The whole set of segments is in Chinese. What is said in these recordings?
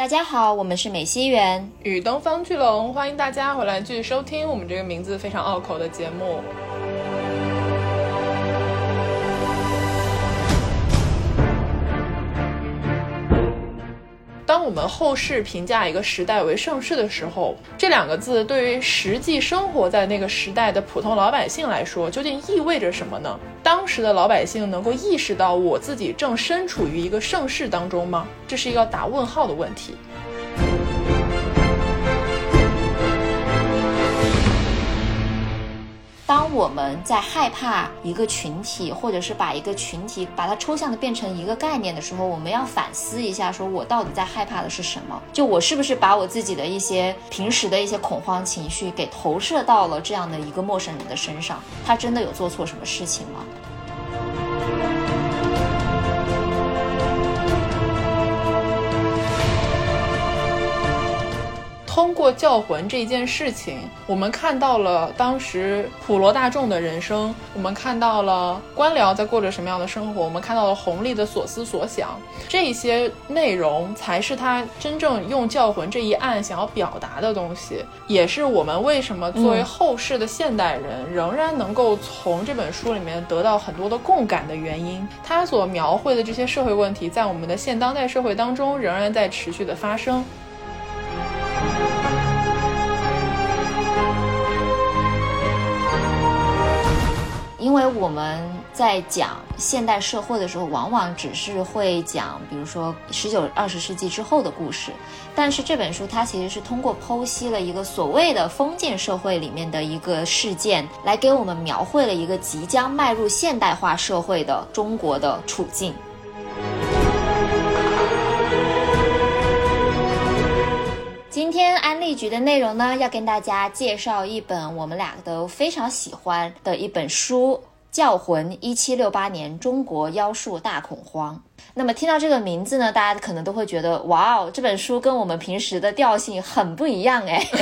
大家好，我们是美西园与东方巨龙，欢迎大家回来继续收听我们这个名字非常拗口的节目。我们后世评价一个时代为盛世的时候，这两个字对于实际生活在那个时代的普通老百姓来说，究竟意味着什么呢？当时的老百姓能够意识到我自己正身处于一个盛世当中吗？这是一个打问号的问题。当我们在害怕一个群体，或者是把一个群体把它抽象的变成一个概念的时候，我们要反思一下，说我到底在害怕的是什么？就我是不是把我自己的一些平时的一些恐慌情绪给投射到了这样的一个陌生人的身上？他真的有做错什么事情吗？通过教魂这件事情，我们看到了当时普罗大众的人生，我们看到了官僚在过着什么样的生活，我们看到了弘历的所思所想，这些内容才是他真正用教魂这一案想要表达的东西，也是我们为什么作为后世的现代人仍然能够从这本书里面得到很多的共感的原因。他所描绘的这些社会问题，在我们的现当代社会当中仍然在持续的发生。因为我们在讲现代社会的时候，往往只是会讲，比如说十九、二十世纪之后的故事。但是这本书它其实是通过剖析了一个所谓的封建社会里面的一个事件，来给我们描绘了一个即将迈入现代化社会的中国的处境。今天安利局的内容呢，要跟大家介绍一本我们俩都非常喜欢的一本书，《教魂：一七六八年中国妖术大恐慌》。那么听到这个名字呢，大家可能都会觉得，哇哦，这本书跟我们平时的调性很不一样哎。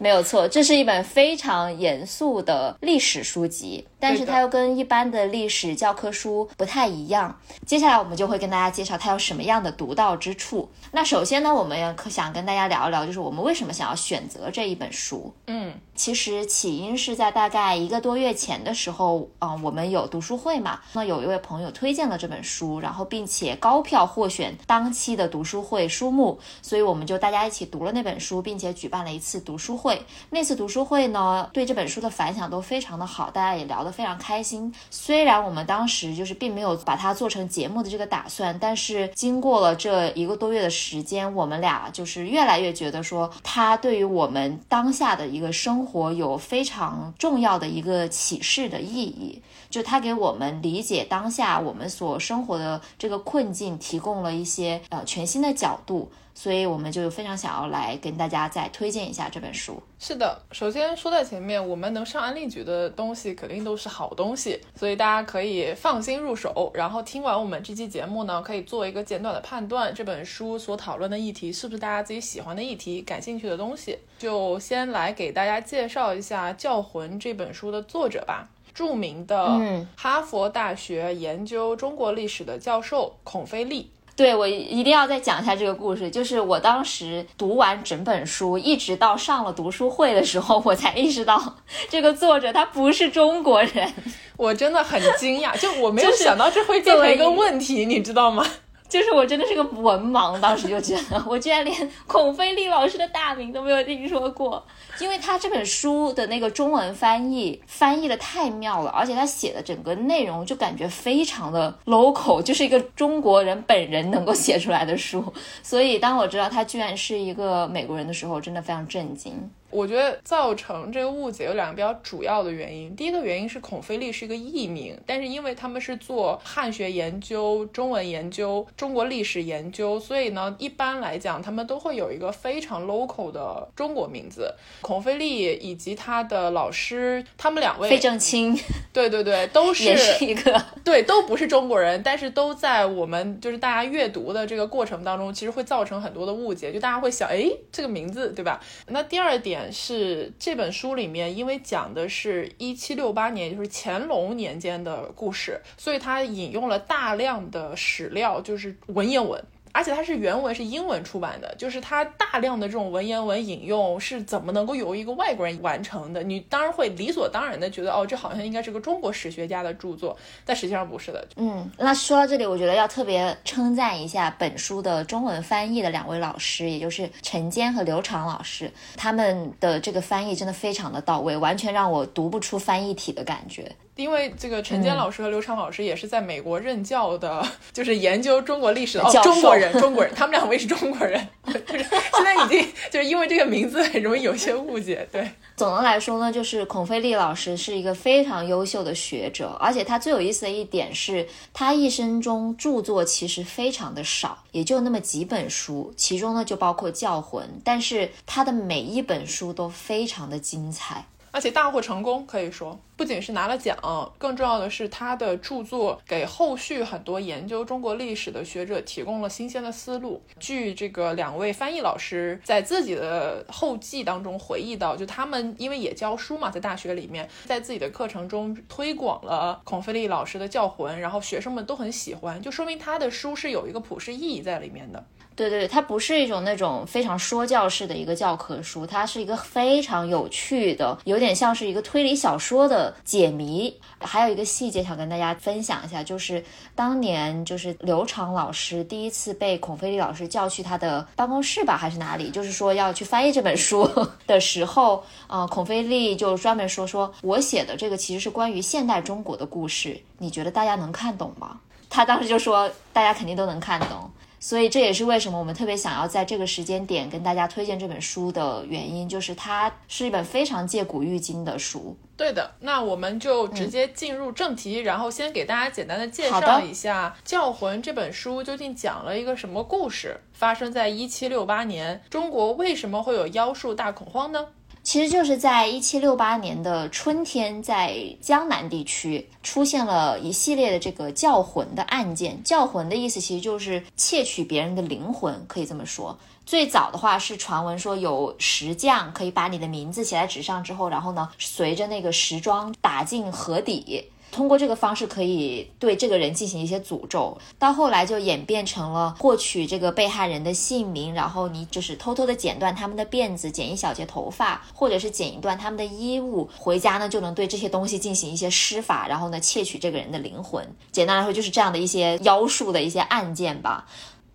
没有错，这是一本非常严肃的历史书籍，但是它又跟一般的历史教科书不太一样。接下来我们就会跟大家介绍它有什么样的独到之处。那首先呢，我们也想跟大家聊一聊，就是我们为什么想要选择这一本书。嗯，其实起因是在大概一个多月前的时候，嗯，我们有读书会嘛，那有一位朋友推荐了这本书，然后并且高票获选当期的读书会书目，所以我们就大家一起读了那本书，并且举办了一次读书会。那次读书会呢，对这本书的反响都非常的好，大家也聊得非常开心。虽然我们当时就是并没有把它做成节目的这个打算，但是经过了这一个多月的时间，我们俩就是越来越觉得说，它对于我们当下的一个生活有非常重要的一个启示的意义。就它给我们理解当下我们所生活的这个困境提供了一些呃全新的角度。所以我们就非常想要来跟大家再推荐一下这本书。是的，首先说在前面，我们能上安利局的东西肯定都是好东西，所以大家可以放心入手。然后听完我们这期节目呢，可以做一个简短的判断，这本书所讨论的议题是不是大家自己喜欢的议题、感兴趣的东西。就先来给大家介绍一下《教魂》这本书的作者吧，著名的哈佛大学研究中国历史的教授孔飞利。对，我一定要再讲一下这个故事。就是我当时读完整本书，一直到上了读书会的时候，我才意识到这个作者他不是中国人。我真的很惊讶，就我没有想到这会变成一个问题，你知道吗？就是我真的是个文盲，当时就觉得我居然连孔飞利老师的大名都没有听说过，因为他这本书的那个中文翻译翻译的太妙了，而且他写的整个内容就感觉非常的 local，就是一个中国人本人能够写出来的书，所以当我知道他居然是一个美国人的时候，真的非常震惊。我觉得造成这个误解有两个比较主要的原因。第一个原因是孔飞利是一个艺名，但是因为他们是做汉学研究、中文研究、中国历史研究，所以呢，一般来讲他们都会有一个非常 local 的中国名字。孔飞利以及他的老师，他们两位费正清，对对对，都是也是一个对，都不是中国人，但是都在我们就是大家阅读的这个过程当中，其实会造成很多的误解，就大家会想，哎，这个名字对吧？那第二点。是这本书里面，因为讲的是一七六八年，就是乾隆年间的故事，所以它引用了大量的史料，就是文言文。而且它是原文是英文出版的，就是它大量的这种文言文引用是怎么能够由一个外国人完成的？你当然会理所当然的觉得，哦，这好像应该是个中国史学家的著作，但实际上不是的。嗯，那说到这里，我觉得要特别称赞一下本书的中文翻译的两位老师，也就是陈坚和刘长老师，他们的这个翻译真的非常的到位，完全让我读不出翻译体的感觉。因为这个陈坚老师和刘畅老师也是在美国任教的，就是研究中国历史的哦，中国人，中国人，他们两位是中国人，就是现在已经就是因为这个名字很容易有些误解。对，总的来说呢，就是孔飞利老师是一个非常优秀的学者，而且他最有意思的一点是，他一生中著作其实非常的少，也就那么几本书，其中呢就包括《教魂》，但是他的每一本书都非常的精彩。而且大获成功，可以说不仅是拿了奖，更重要的是他的著作给后续很多研究中国历史的学者提供了新鲜的思路。据这个两位翻译老师在自己的后记当中回忆到，就他们因为也教书嘛，在大学里面，在自己的课程中推广了孔飞利老师的教魂，然后学生们都很喜欢，就说明他的书是有一个普世意义在里面的。对对，它不是一种那种非常说教式的一个教科书，它是一个非常有趣的，有点像是一个推理小说的解谜。还有一个细节想跟大家分享一下，就是当年就是刘长老师第一次被孔飞利老师叫去他的办公室吧，还是哪里，就是说要去翻译这本书 的时候，呃，孔飞利就专门说说，我写的这个其实是关于现代中国的故事，你觉得大家能看懂吗？他当时就说，大家肯定都能看懂。所以这也是为什么我们特别想要在这个时间点跟大家推荐这本书的原因，就是它是一本非常借古喻今的书。对的，那我们就直接进入正题，然后先给大家简单的介绍一下《教魂》这本书究竟讲了一个什么故事，发生在一七六八年，中国为什么会有妖术大恐慌呢？其实就是在一七六八年的春天，在江南地区出现了一系列的这个叫魂的案件。叫魂的意思其实就是窃取别人的灵魂，可以这么说。最早的话是传闻说有石匠可以把你的名字写在纸上之后，然后呢随着那个时装打进河底。通过这个方式可以对这个人进行一些诅咒，到后来就演变成了获取这个被害人的姓名，然后你就是偷偷的剪断他们的辫子，剪一小截头发，或者是剪一段他们的衣物，回家呢就能对这些东西进行一些施法，然后呢窃取这个人的灵魂。简单来说就是这样的一些妖术的一些案件吧。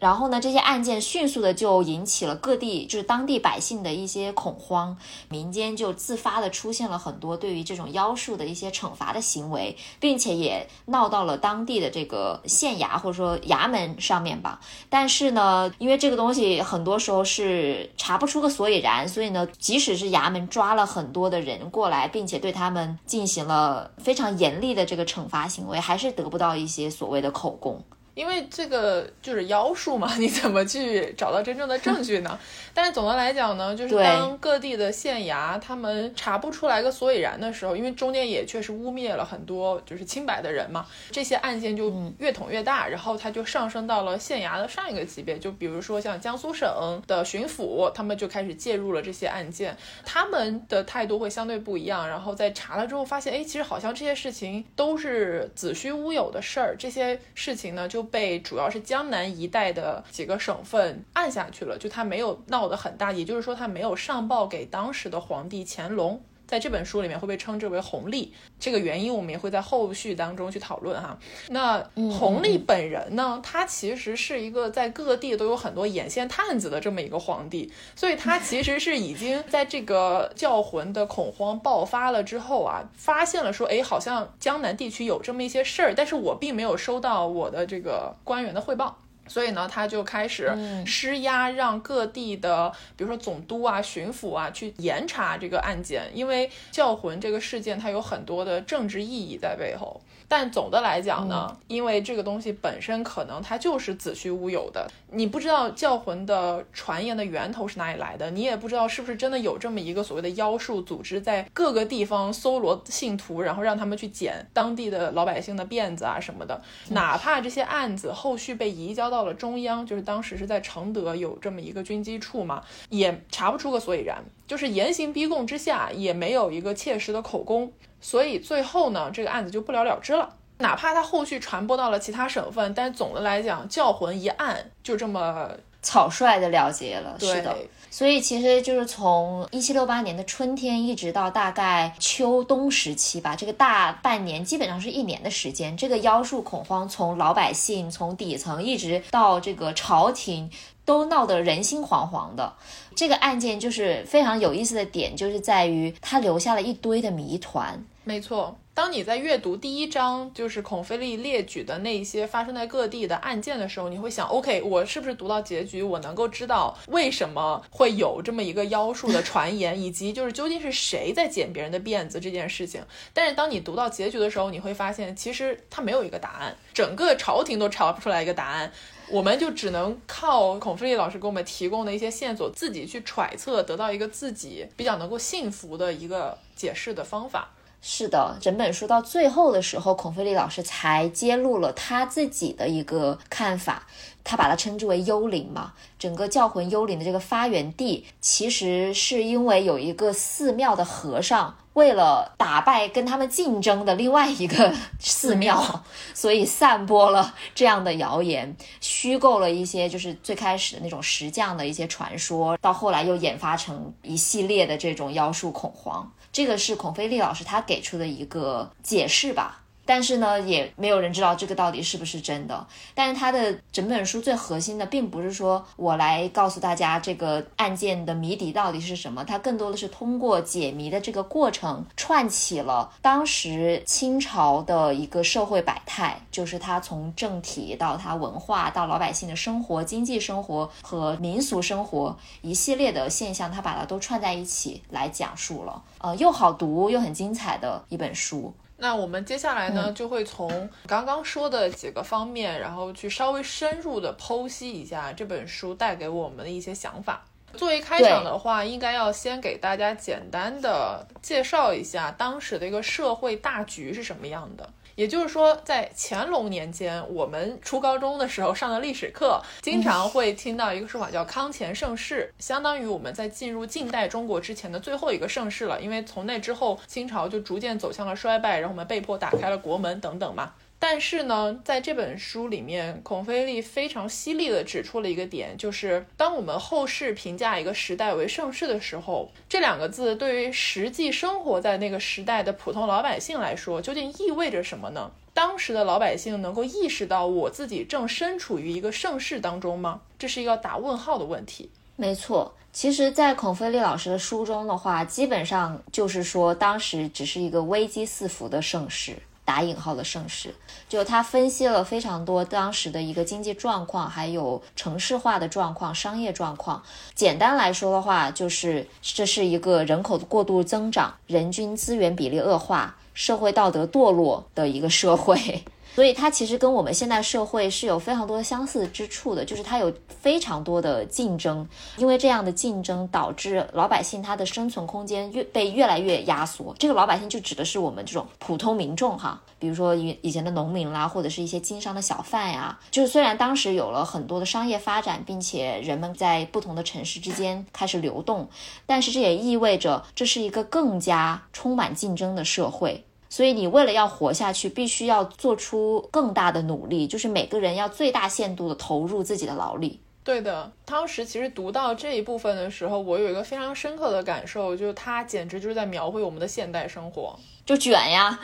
然后呢，这些案件迅速的就引起了各地，就是当地百姓的一些恐慌，民间就自发的出现了很多对于这种妖术的一些惩罚的行为，并且也闹到了当地的这个县衙或者说衙门上面吧。但是呢，因为这个东西很多时候是查不出个所以然，所以呢，即使是衙门抓了很多的人过来，并且对他们进行了非常严厉的这个惩罚行为，还是得不到一些所谓的口供。因为这个就是妖术嘛，你怎么去找到真正的证据呢？但是总的来讲呢，就是当各地的县衙他们查不出来个所以然的时候，因为中间也确实污蔑了很多就是清白的人嘛，这些案件就越捅越大，然后它就上升到了县衙的上一个级别，就比如说像江苏省的巡抚，他们就开始介入了这些案件，他们的态度会相对不一样，然后在查了之后发现，哎，其实好像这些事情都是子虚乌有的事儿，这些事情呢就。被主要是江南一带的几个省份按下去了，就他没有闹得很大，也就是说他没有上报给当时的皇帝乾隆。在这本书里面会被称之为弘历，这个原因我们也会在后续当中去讨论哈。那弘历本人呢，他其实是一个在各地都有很多眼线探子的这么一个皇帝，所以他其实是已经在这个教魂的恐慌爆发了之后啊，发现了说，哎，好像江南地区有这么一些事儿，但是我并没有收到我的这个官员的汇报。所以呢，他就开始施压，让各地的，比如说总督啊、巡抚啊，去严查这个案件。因为教魂这个事件，它有很多的政治意义在背后。但总的来讲呢，因为这个东西本身可能它就是子虚乌有的，你不知道教魂的传言的源头是哪里来的，你也不知道是不是真的有这么一个所谓的妖术组织在各个地方搜罗信徒，然后让他们去剪当地的老百姓的辫子啊什么的。哪怕这些案子后续被移交到了中央，就是当时是在承德有这么一个军机处嘛，也查不出个所以然，就是严刑逼供之下，也没有一个切实的口供。所以最后呢，这个案子就不了了之了。哪怕它后续传播到了其他省份，但总的来讲，教魂一案就这么草率的了结了。对是的，所以其实就是从一七六八年的春天一直到大概秋冬时期吧，这个大半年基本上是一年的时间。这个妖术恐慌从老百姓从底层一直到这个朝廷。都闹得人心惶惶的，这个案件就是非常有意思的点，就是在于它留下了一堆的谜团。没错，当你在阅读第一章，就是孔飞利列举的那些发生在各地的案件的时候，你会想，OK，我是不是读到结局，我能够知道为什么会有这么一个妖术的传言，以及就是究竟是谁在剪别人的辫子这件事情。但是当你读到结局的时候，你会发现，其实它没有一个答案，整个朝廷都查不出来一个答案。我们就只能靠孔飞利老师给我们提供的一些线索，自己去揣测，得到一个自己比较能够信服的一个解释的方法。是的，整本书到最后的时候，孔飞利老师才揭露了他自己的一个看法，他把它称之为幽灵嘛。整个教魂幽灵的这个发源地，其实是因为有一个寺庙的和尚，为了打败跟他们竞争的另外一个寺庙，所以散播了这样的谣言，虚构了一些就是最开始的那种石匠的一些传说，到后来又演发成一系列的这种妖术恐慌。这个是孔飞利老师他给出的一个解释吧，但是呢，也没有人知道这个到底是不是真的。但是他的整本书最核心的，并不是说我来告诉大家这个案件的谜底到底是什么，它更多的是通过解谜的这个过程，串起了当时清朝的一个社会百态，就是它从政体到它文化到老百姓的生活、经济生活和民俗生活一系列的现象，它把它都串在一起来讲述了。呃，又好读又很精彩的一本书。那我们接下来呢，就会从刚刚说的几个方面，然后去稍微深入的剖析一下这本书带给我们的一些想法。作为开场的话，应该要先给大家简单的介绍一下当时的一个社会大局是什么样的。也就是说，在乾隆年间，我们初高中的时候上的历史课，经常会听到一个说法叫“康乾盛世”，相当于我们在进入近代中国之前的最后一个盛世了。因为从那之后，清朝就逐渐走向了衰败，然后我们被迫打开了国门等等嘛。但是呢，在这本书里面，孔飞利非常犀利地指出了一个点，就是当我们后世评价一个时代为盛世的时候，这两个字对于实际生活在那个时代的普通老百姓来说，究竟意味着什么呢？当时的老百姓能够意识到我自己正身处于一个盛世当中吗？这是一个打问号的问题。没错，其实，在孔飞利老师的书中的话，基本上就是说，当时只是一个危机四伏的盛世。打引号的盛世，就他分析了非常多当时的一个经济状况，还有城市化的状况、商业状况。简单来说的话，就是这是一个人口的过度增长、人均资源比例恶化、社会道德堕落的一个社会。所以它其实跟我们现代社会是有非常多的相似之处的，就是它有非常多的竞争，因为这样的竞争导致老百姓他的生存空间越被越来越压缩。这个老百姓就指的是我们这种普通民众哈，比如说以以前的农民啦，或者是一些经商的小贩呀。就是虽然当时有了很多的商业发展，并且人们在不同的城市之间开始流动，但是这也意味着这是一个更加充满竞争的社会。所以你为了要活下去，必须要做出更大的努力，就是每个人要最大限度的投入自己的劳力。对的，当时其实读到这一部分的时候，我有一个非常深刻的感受，就是他简直就是在描绘我们的现代生活，就卷呀，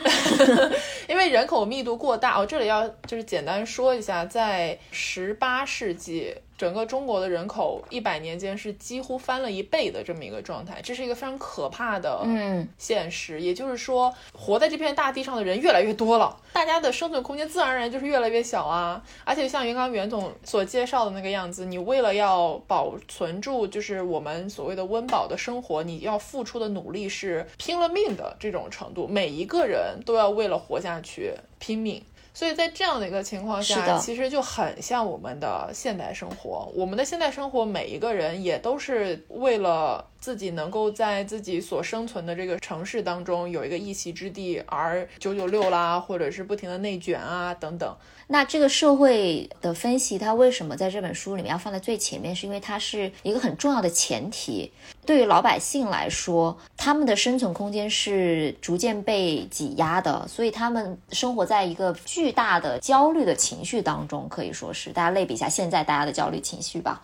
因为人口密度过大。我这里要就是简单说一下，在十八世纪。整个中国的人口一百年间是几乎翻了一倍的这么一个状态，这是一个非常可怕的嗯现实。也就是说，活在这片大地上的人越来越多了，大家的生存空间自然而然就是越来越小啊。而且像云刚袁总所介绍的那个样子，你为了要保存住就是我们所谓的温饱的生活，你要付出的努力是拼了命的这种程度，每一个人都要为了活下去拼命。所以在这样的一个情况下，其实就很像我们的现代生活。我们的现代生活，每一个人也都是为了自己能够在自己所生存的这个城市当中有一个一席之地，而九九六啦，或者是不停的内卷啊等等。那这个社会的分析，它为什么在这本书里面要放在最前面？是因为它是一个很重要的前提。对于老百姓来说，他们的生存空间是逐渐被挤压的，所以他们生活在一个巨大的焦虑的情绪当中，可以说是大家类比一下现在大家的焦虑情绪吧。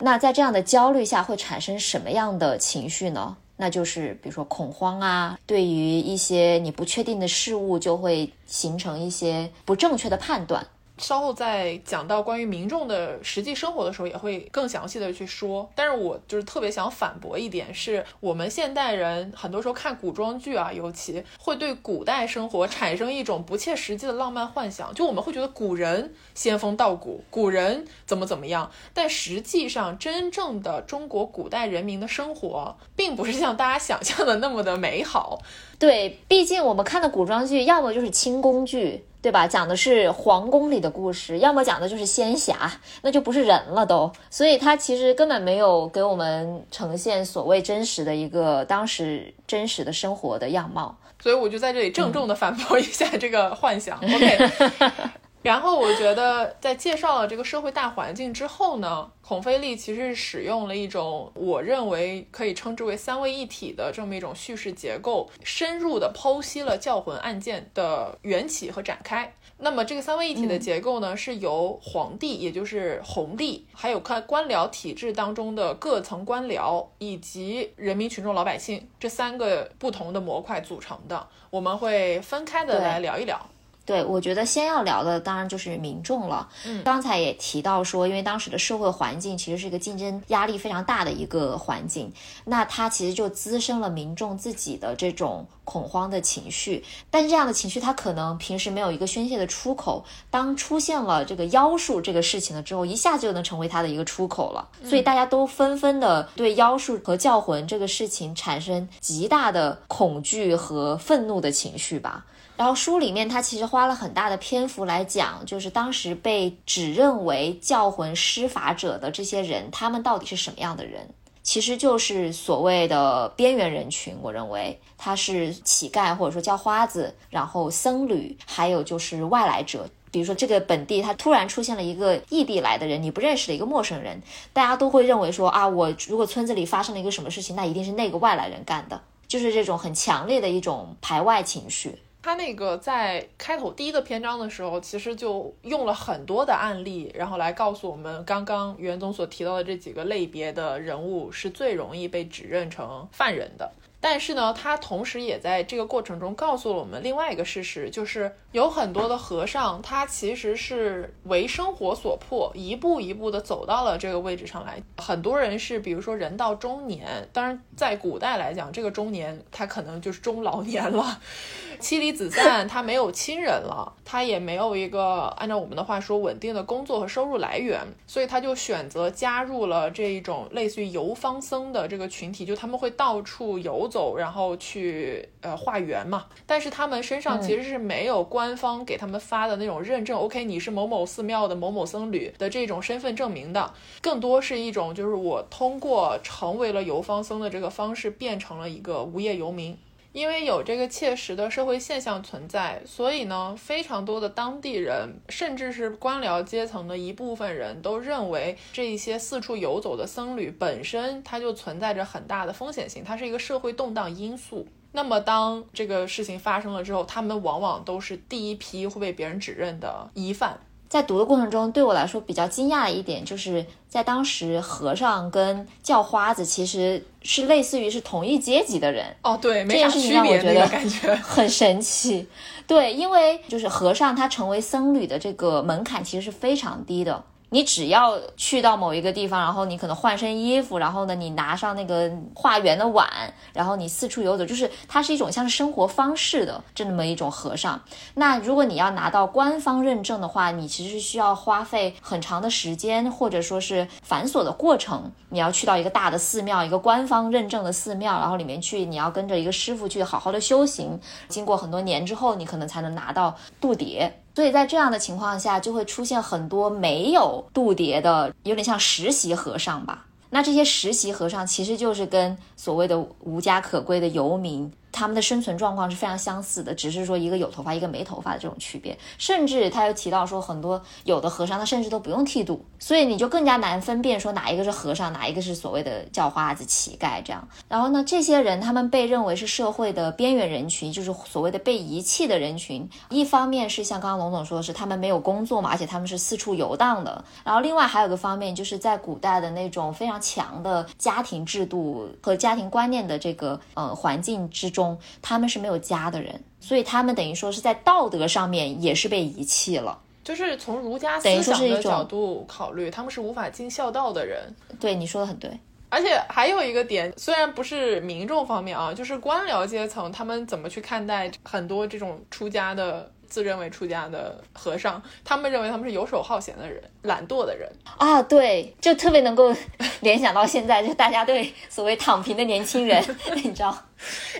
那在这样的焦虑下会产生什么样的情绪呢？那就是比如说恐慌啊，对于一些你不确定的事物，就会形成一些不正确的判断。稍后在讲到关于民众的实际生活的时候，也会更详细的去说。但是我就是特别想反驳一点，是我们现代人很多时候看古装剧啊，尤其会对古代生活产生一种不切实际的浪漫幻想，就我们会觉得古人仙风道骨，古人怎么怎么样。但实际上，真正的中国古代人民的生活，并不是像大家想象的那么的美好。对，毕竟我们看的古装剧，要么就是清宫剧。对吧？讲的是皇宫里的故事，要么讲的就是仙侠，那就不是人了都。所以它其实根本没有给我们呈现所谓真实的一个当时真实的生活的样貌。所以我就在这里郑重的反驳一下这个幻想。OK。然后我觉得，在介绍了这个社会大环境之后呢，孔飞利其实使用了一种我认为可以称之为三位一体的这么一种叙事结构，深入的剖析了教魂案件的缘起和展开。那么这个三位一体的结构呢，是由皇帝，也就是弘帝，还有看官僚体制当中的各层官僚，以及人民群众老百姓这三个不同的模块组成的。我们会分开的来聊一聊。对，我觉得先要聊的当然就是民众了。嗯，刚才也提到说，因为当时的社会环境其实是一个竞争压力非常大的一个环境，那它其实就滋生了民众自己的这种恐慌的情绪。但是这样的情绪，它可能平时没有一个宣泄的出口，当出现了这个妖术这个事情了之后，一下就能成为它的一个出口了。所以大家都纷纷的对妖术和教魂这个事情产生极大的恐惧和愤怒的情绪吧。然后书里面他其实花了很大的篇幅来讲，就是当时被指认为教魂施法者的这些人，他们到底是什么样的人？其实就是所谓的边缘人群。我认为他是乞丐或者说叫花子，然后僧侣，还有就是外来者。比如说这个本地他突然出现了一个异地来的人，你不认识的一个陌生人，大家都会认为说啊，我如果村子里发生了一个什么事情，那一定是那个外来人干的，就是这种很强烈的一种排外情绪。他那个在开头第一个篇章的时候，其实就用了很多的案例，然后来告诉我们，刚刚袁总所提到的这几个类别的人物是最容易被指认成犯人的。但是呢，他同时也在这个过程中告诉了我们另外一个事实，就是有很多的和尚，他其实是为生活所迫，一步一步的走到了这个位置上来。很多人是，比如说人到中年，当然在古代来讲，这个中年他可能就是中老年了，妻离子散，他没有亲人了，他也没有一个按照我们的话说稳定的工作和收入来源，所以他就选择加入了这一种类似于游方僧的这个群体，就他们会到处游。走，然后去呃化缘嘛，但是他们身上其实是没有官方给他们发的那种认证，OK，你是某某寺庙的某某僧侣的这种身份证明的，更多是一种就是我通过成为了游方僧的这个方式，变成了一个无业游民。因为有这个切实的社会现象存在，所以呢，非常多的当地人，甚至是官僚阶层的一部分人都认为，这一些四处游走的僧侣本身，它就存在着很大的风险性，它是一个社会动荡因素。那么，当这个事情发生了之后，他们往往都是第一批会被别人指认的疑犯。在读的过程中，对我来说比较惊讶的一点，就是在当时和尚跟叫花子其实是类似于是同一阶级的人哦，对，这件事情让我觉得感觉很神奇。对，因为就是和尚他成为僧侣的这个门槛其实是非常低的。你只要去到某一个地方，然后你可能换身衣服，然后呢，你拿上那个化缘的碗，然后你四处游走，就是它是一种像是生活方式的这么一种和尚。那如果你要拿到官方认证的话，你其实需要花费很长的时间，或者说是繁琐的过程。你要去到一个大的寺庙，一个官方认证的寺庙，然后里面去，你要跟着一个师傅去好好的修行。经过很多年之后，你可能才能拿到度牒。所以在这样的情况下，就会出现很多没有度牒的，有点像实习和尚吧。那这些实习和尚其实就是跟所谓的无家可归的游民他们的生存状况是非常相似的，只是说一个有头发，一个没头发的这种区别。甚至他又提到说，很多有的和尚他甚至都不用剃度，所以你就更加难分辨说哪一个是和尚，哪一个是所谓的叫花子、乞丐这样。然后呢，这些人他们被认为是社会的边缘人群，就是所谓的被遗弃的人群。一方面是像刚刚龙总说的是他们没有工作嘛，而且他们是四处游荡的。然后另外还有个方面就是在古代的那种非常强的家庭制度和家庭观念的这个呃环境之中，他们是没有家的人，所以他们等于说是在道德上面也是被遗弃了。就是从儒家思想的角度考虑，他们是无法尽孝道的人。对，你说的很对。而且还有一个点，虽然不是民众方面啊，就是官僚阶层，他们怎么去看待很多这种出家的、自认为出家的和尚？他们认为他们是游手好闲的人、懒惰的人。啊，对，就特别能够联想到现在，就大家对所谓躺平的年轻人，你知道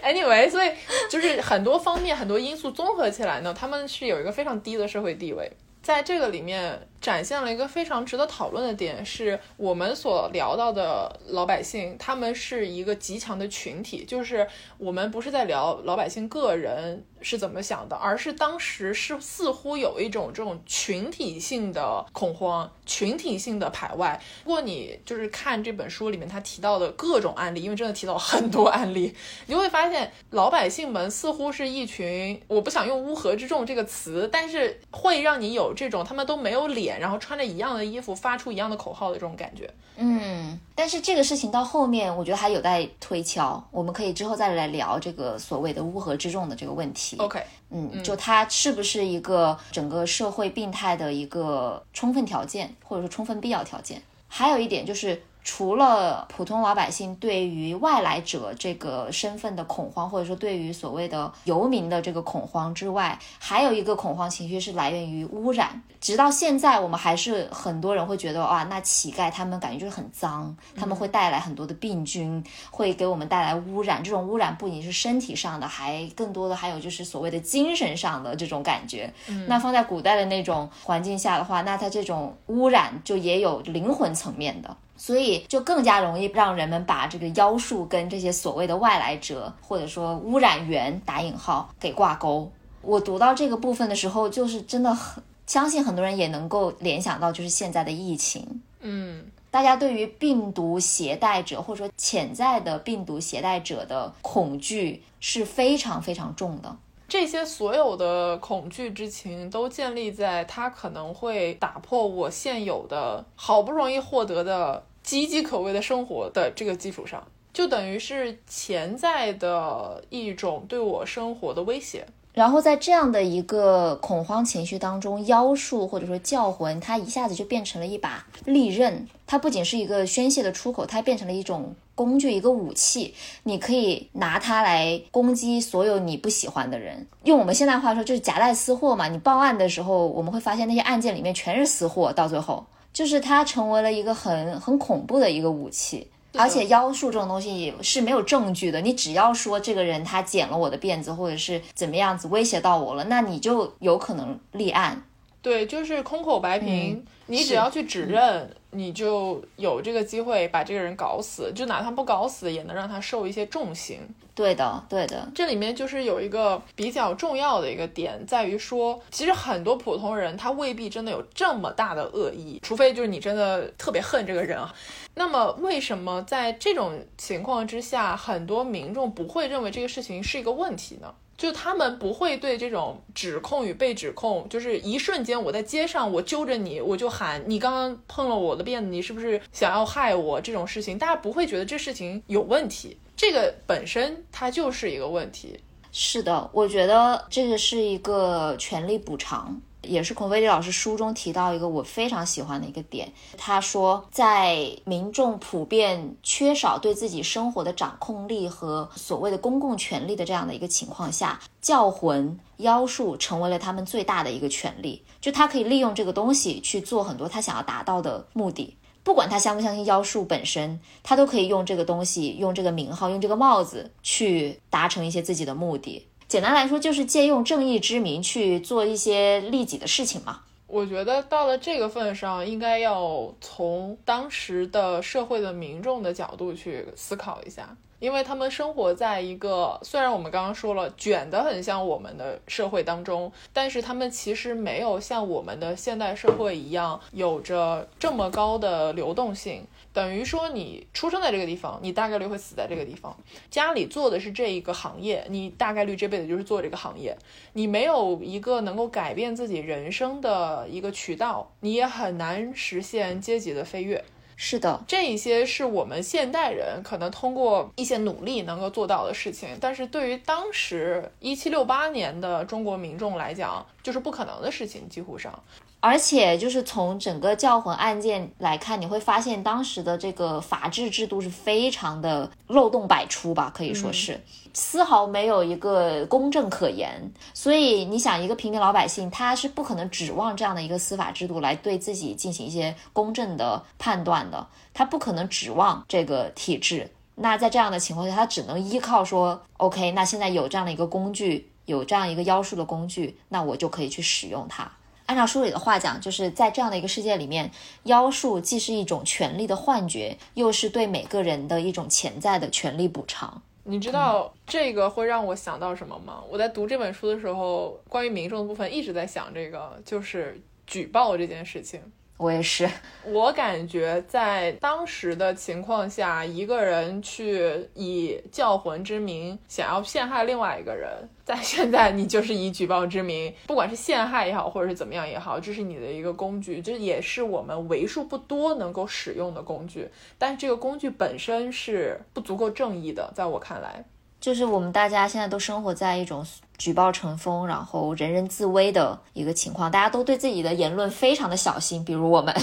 ？Anyway，所以就是很多方面、很多因素综合起来呢，他们是有一个非常低的社会地位。在这个里面展现了一个非常值得讨论的点，是我们所聊到的老百姓，他们是一个极强的群体，就是我们不是在聊老百姓个人是怎么想的，而是当时是似乎有一种这种群体性的恐慌、群体性的排外。如果你就是看这本书里面他提到的各种案例，因为真的提到很多案例，你就会发现老百姓们似乎是一群，我不想用乌合之众这个词，但是会让你有这种他们都没有脸，然后穿着一样的衣服，发出一样的口号的这种感觉。嗯，但是这个事情到后面，我觉得还有待推敲，我们可以之后再来聊这个所谓的乌合之众的这个问题。OK，嗯，就它是不是一个整个社会病态的一个充分条件，或者说充分必要条件？还有一点就是，除了普通老百姓对于外来者这个身份的恐慌，或者说对于所谓的游民的这个恐慌之外，还有一个恐慌情绪是来源于污染。直到现在，我们还是很多人会觉得，哇，那乞丐他们感觉就是很脏，他们会带来很多的病菌，会给我们带来污染。这种污染不仅是身体上的，还更多的还有就是所谓的精神上的这种感觉。那放在古代的那种环境下的话，那它这种污染就也有灵魂层面的。所以就更加容易让人们把这个妖术跟这些所谓的外来者或者说污染源打引号给挂钩。我读到这个部分的时候，就是真的很相信很多人也能够联想到，就是现在的疫情，嗯，大家对于病毒携带者或者说潜在的病毒携带者的恐惧是非常非常重的。这些所有的恐惧之情都建立在他可能会打破我现有的好不容易获得的岌岌可危的生活的这个基础上，就等于是潜在的一种对我生活的威胁。然后在这样的一个恐慌情绪当中，妖术或者说教魂，它一下子就变成了一把利刃。它不仅是一个宣泄的出口，它变成了一种工具，一个武器。你可以拿它来攻击所有你不喜欢的人。用我们现代话说，就是夹带私货嘛。你报案的时候，我们会发现那些案件里面全是私货，到最后就是它成为了一个很很恐怖的一个武器。而且妖术这种东西是没有证据的，你只要说这个人他剪了我的辫子，或者是怎么样子威胁到我了，那你就有可能立案。对，就是空口白凭，嗯你只要去指认，你就有这个机会把这个人搞死，就哪怕不搞死，也能让他受一些重刑。对的，对的，这里面就是有一个比较重要的一个点，在于说，其实很多普通人他未必真的有这么大的恶意，除非就是你真的特别恨这个人啊。那么为什么在这种情况之下，很多民众不会认为这个事情是一个问题呢？就他们不会对这种指控与被指控，就是一瞬间我在街上我揪着你，我就喊你刚刚碰了我的辫子，你是不是想要害我？这种事情大家不会觉得这事情有问题，这个本身它就是一个问题。是的，我觉得这个是一个权利补偿。也是孔飞利老师书中提到一个我非常喜欢的一个点，他说，在民众普遍缺少对自己生活的掌控力和所谓的公共权力的这样的一个情况下，教魂、妖术成为了他们最大的一个权利，就他可以利用这个东西去做很多他想要达到的目的。不管他相不相信妖术本身，他都可以用这个东西、用这个名号、用这个帽子去达成一些自己的目的。简单来说，就是借用正义之名去做一些利己的事情嘛。我觉得到了这个份上，应该要从当时的社会的民众的角度去思考一下。因为他们生活在一个虽然我们刚刚说了卷得很像我们的社会当中，但是他们其实没有像我们的现代社会一样有着这么高的流动性。等于说，你出生在这个地方，你大概率会死在这个地方。家里做的是这一个行业，你大概率这辈子就是做这个行业。你没有一个能够改变自己人生的一个渠道，你也很难实现阶级的飞跃。是的，这一些是我们现代人可能通过一些努力能够做到的事情，但是对于当时一七六八年的中国民众来讲，就是不可能的事情，几乎上。而且就是从整个教魂案件来看，你会发现当时的这个法治制度是非常的漏洞百出吧，可以说是丝毫没有一个公正可言。所以你想，一个平民老百姓，他是不可能指望这样的一个司法制度来对自己进行一些公正的判断的，他不可能指望这个体制。那在这样的情况下，他只能依靠说，OK，那现在有这样的一个工具，有这样一个妖术的工具，那我就可以去使用它。按照书里的话讲，就是在这样的一个世界里面，妖术既是一种权力的幻觉，又是对每个人的一种潜在的权力补偿。你知道这个会让我想到什么吗？我在读这本书的时候，关于民众的部分一直在想这个，就是举报这件事情。我也是，我感觉在当时的情况下，一个人去以教魂之名想要陷害另外一个人，在现在你就是以举报之名，不管是陷害也好，或者是怎么样也好，这是你的一个工具，这也是我们为数不多能够使用的工具。但是这个工具本身是不足够正义的，在我看来。就是我们大家现在都生活在一种举报成风，然后人人自危的一个情况，大家都对自己的言论非常的小心。比如我们，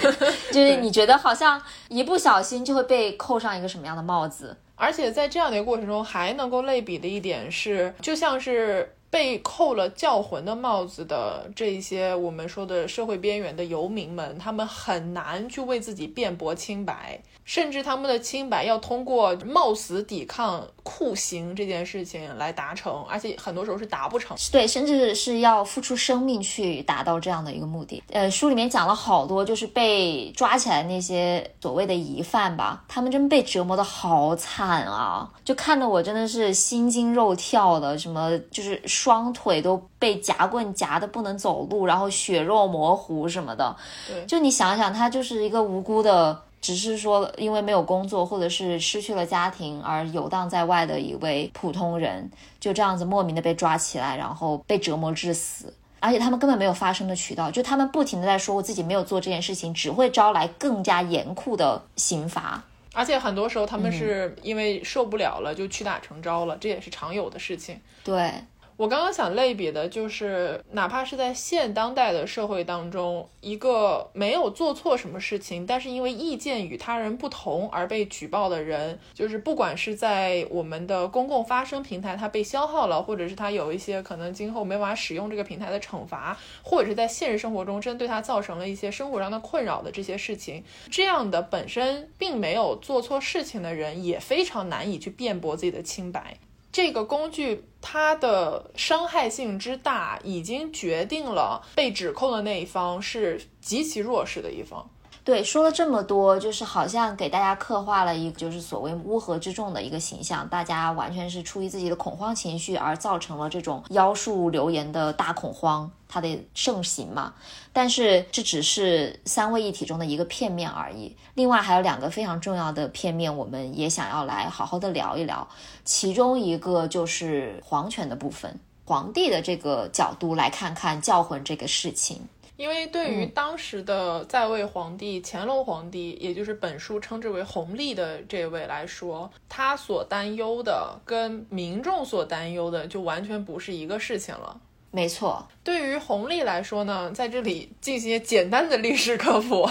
就是你觉得好像一不小心就会被扣上一个什么样的帽子？而且在这样的一个过程中，还能够类比的一点是，就像是被扣了教魂的帽子的这一些我们说的社会边缘的游民们，他们很难去为自己辩驳清白。甚至他们的清白要通过冒死抵抗酷刑这件事情来达成，而且很多时候是达不成。对，甚至是要付出生命去达到这样的一个目的。呃，书里面讲了好多，就是被抓起来那些所谓的疑犯吧，他们真被折磨的好惨啊！就看得我真的是心惊肉跳的，什么就是双腿都被夹棍夹的不能走路，然后血肉模糊什么的。对，就你想想，他就是一个无辜的。只是说，因为没有工作，或者是失去了家庭而游荡在外的一位普通人，就这样子莫名的被抓起来，然后被折磨致死，而且他们根本没有发声的渠道，就他们不停的在说我自己没有做这件事情，只会招来更加严酷的刑罚。而且很多时候他们是因为受不了了，就屈打成招了，这也是常有的事情。对。我刚刚想类比的就是，哪怕是在现当代的社会当中，一个没有做错什么事情，但是因为意见与他人不同而被举报的人，就是不管是在我们的公共发声平台，他被消耗了，或者是他有一些可能今后没法使用这个平台的惩罚，或者是在现实生活中真对他造成了一些生活上的困扰的这些事情，这样的本身并没有做错事情的人，也非常难以去辩驳自己的清白。这个工具它的伤害性之大，已经决定了被指控的那一方是极其弱势的一方。对，说了这么多，就是好像给大家刻画了一个就是所谓乌合之众的一个形象，大家完全是出于自己的恐慌情绪而造成了这种妖术流言的大恐慌，它的盛行嘛。但是这只是三位一体中的一个片面而已，另外还有两个非常重要的片面，我们也想要来好好的聊一聊。其中一个就是皇权的部分，皇帝的这个角度来看看教魂这个事情。因为对于当时的在位皇帝乾隆皇帝，也就是本书称之为弘历的这位来说，他所担忧的跟民众所担忧的就完全不是一个事情了。没错。对于红利来说呢，在这里进行简单的历史科普。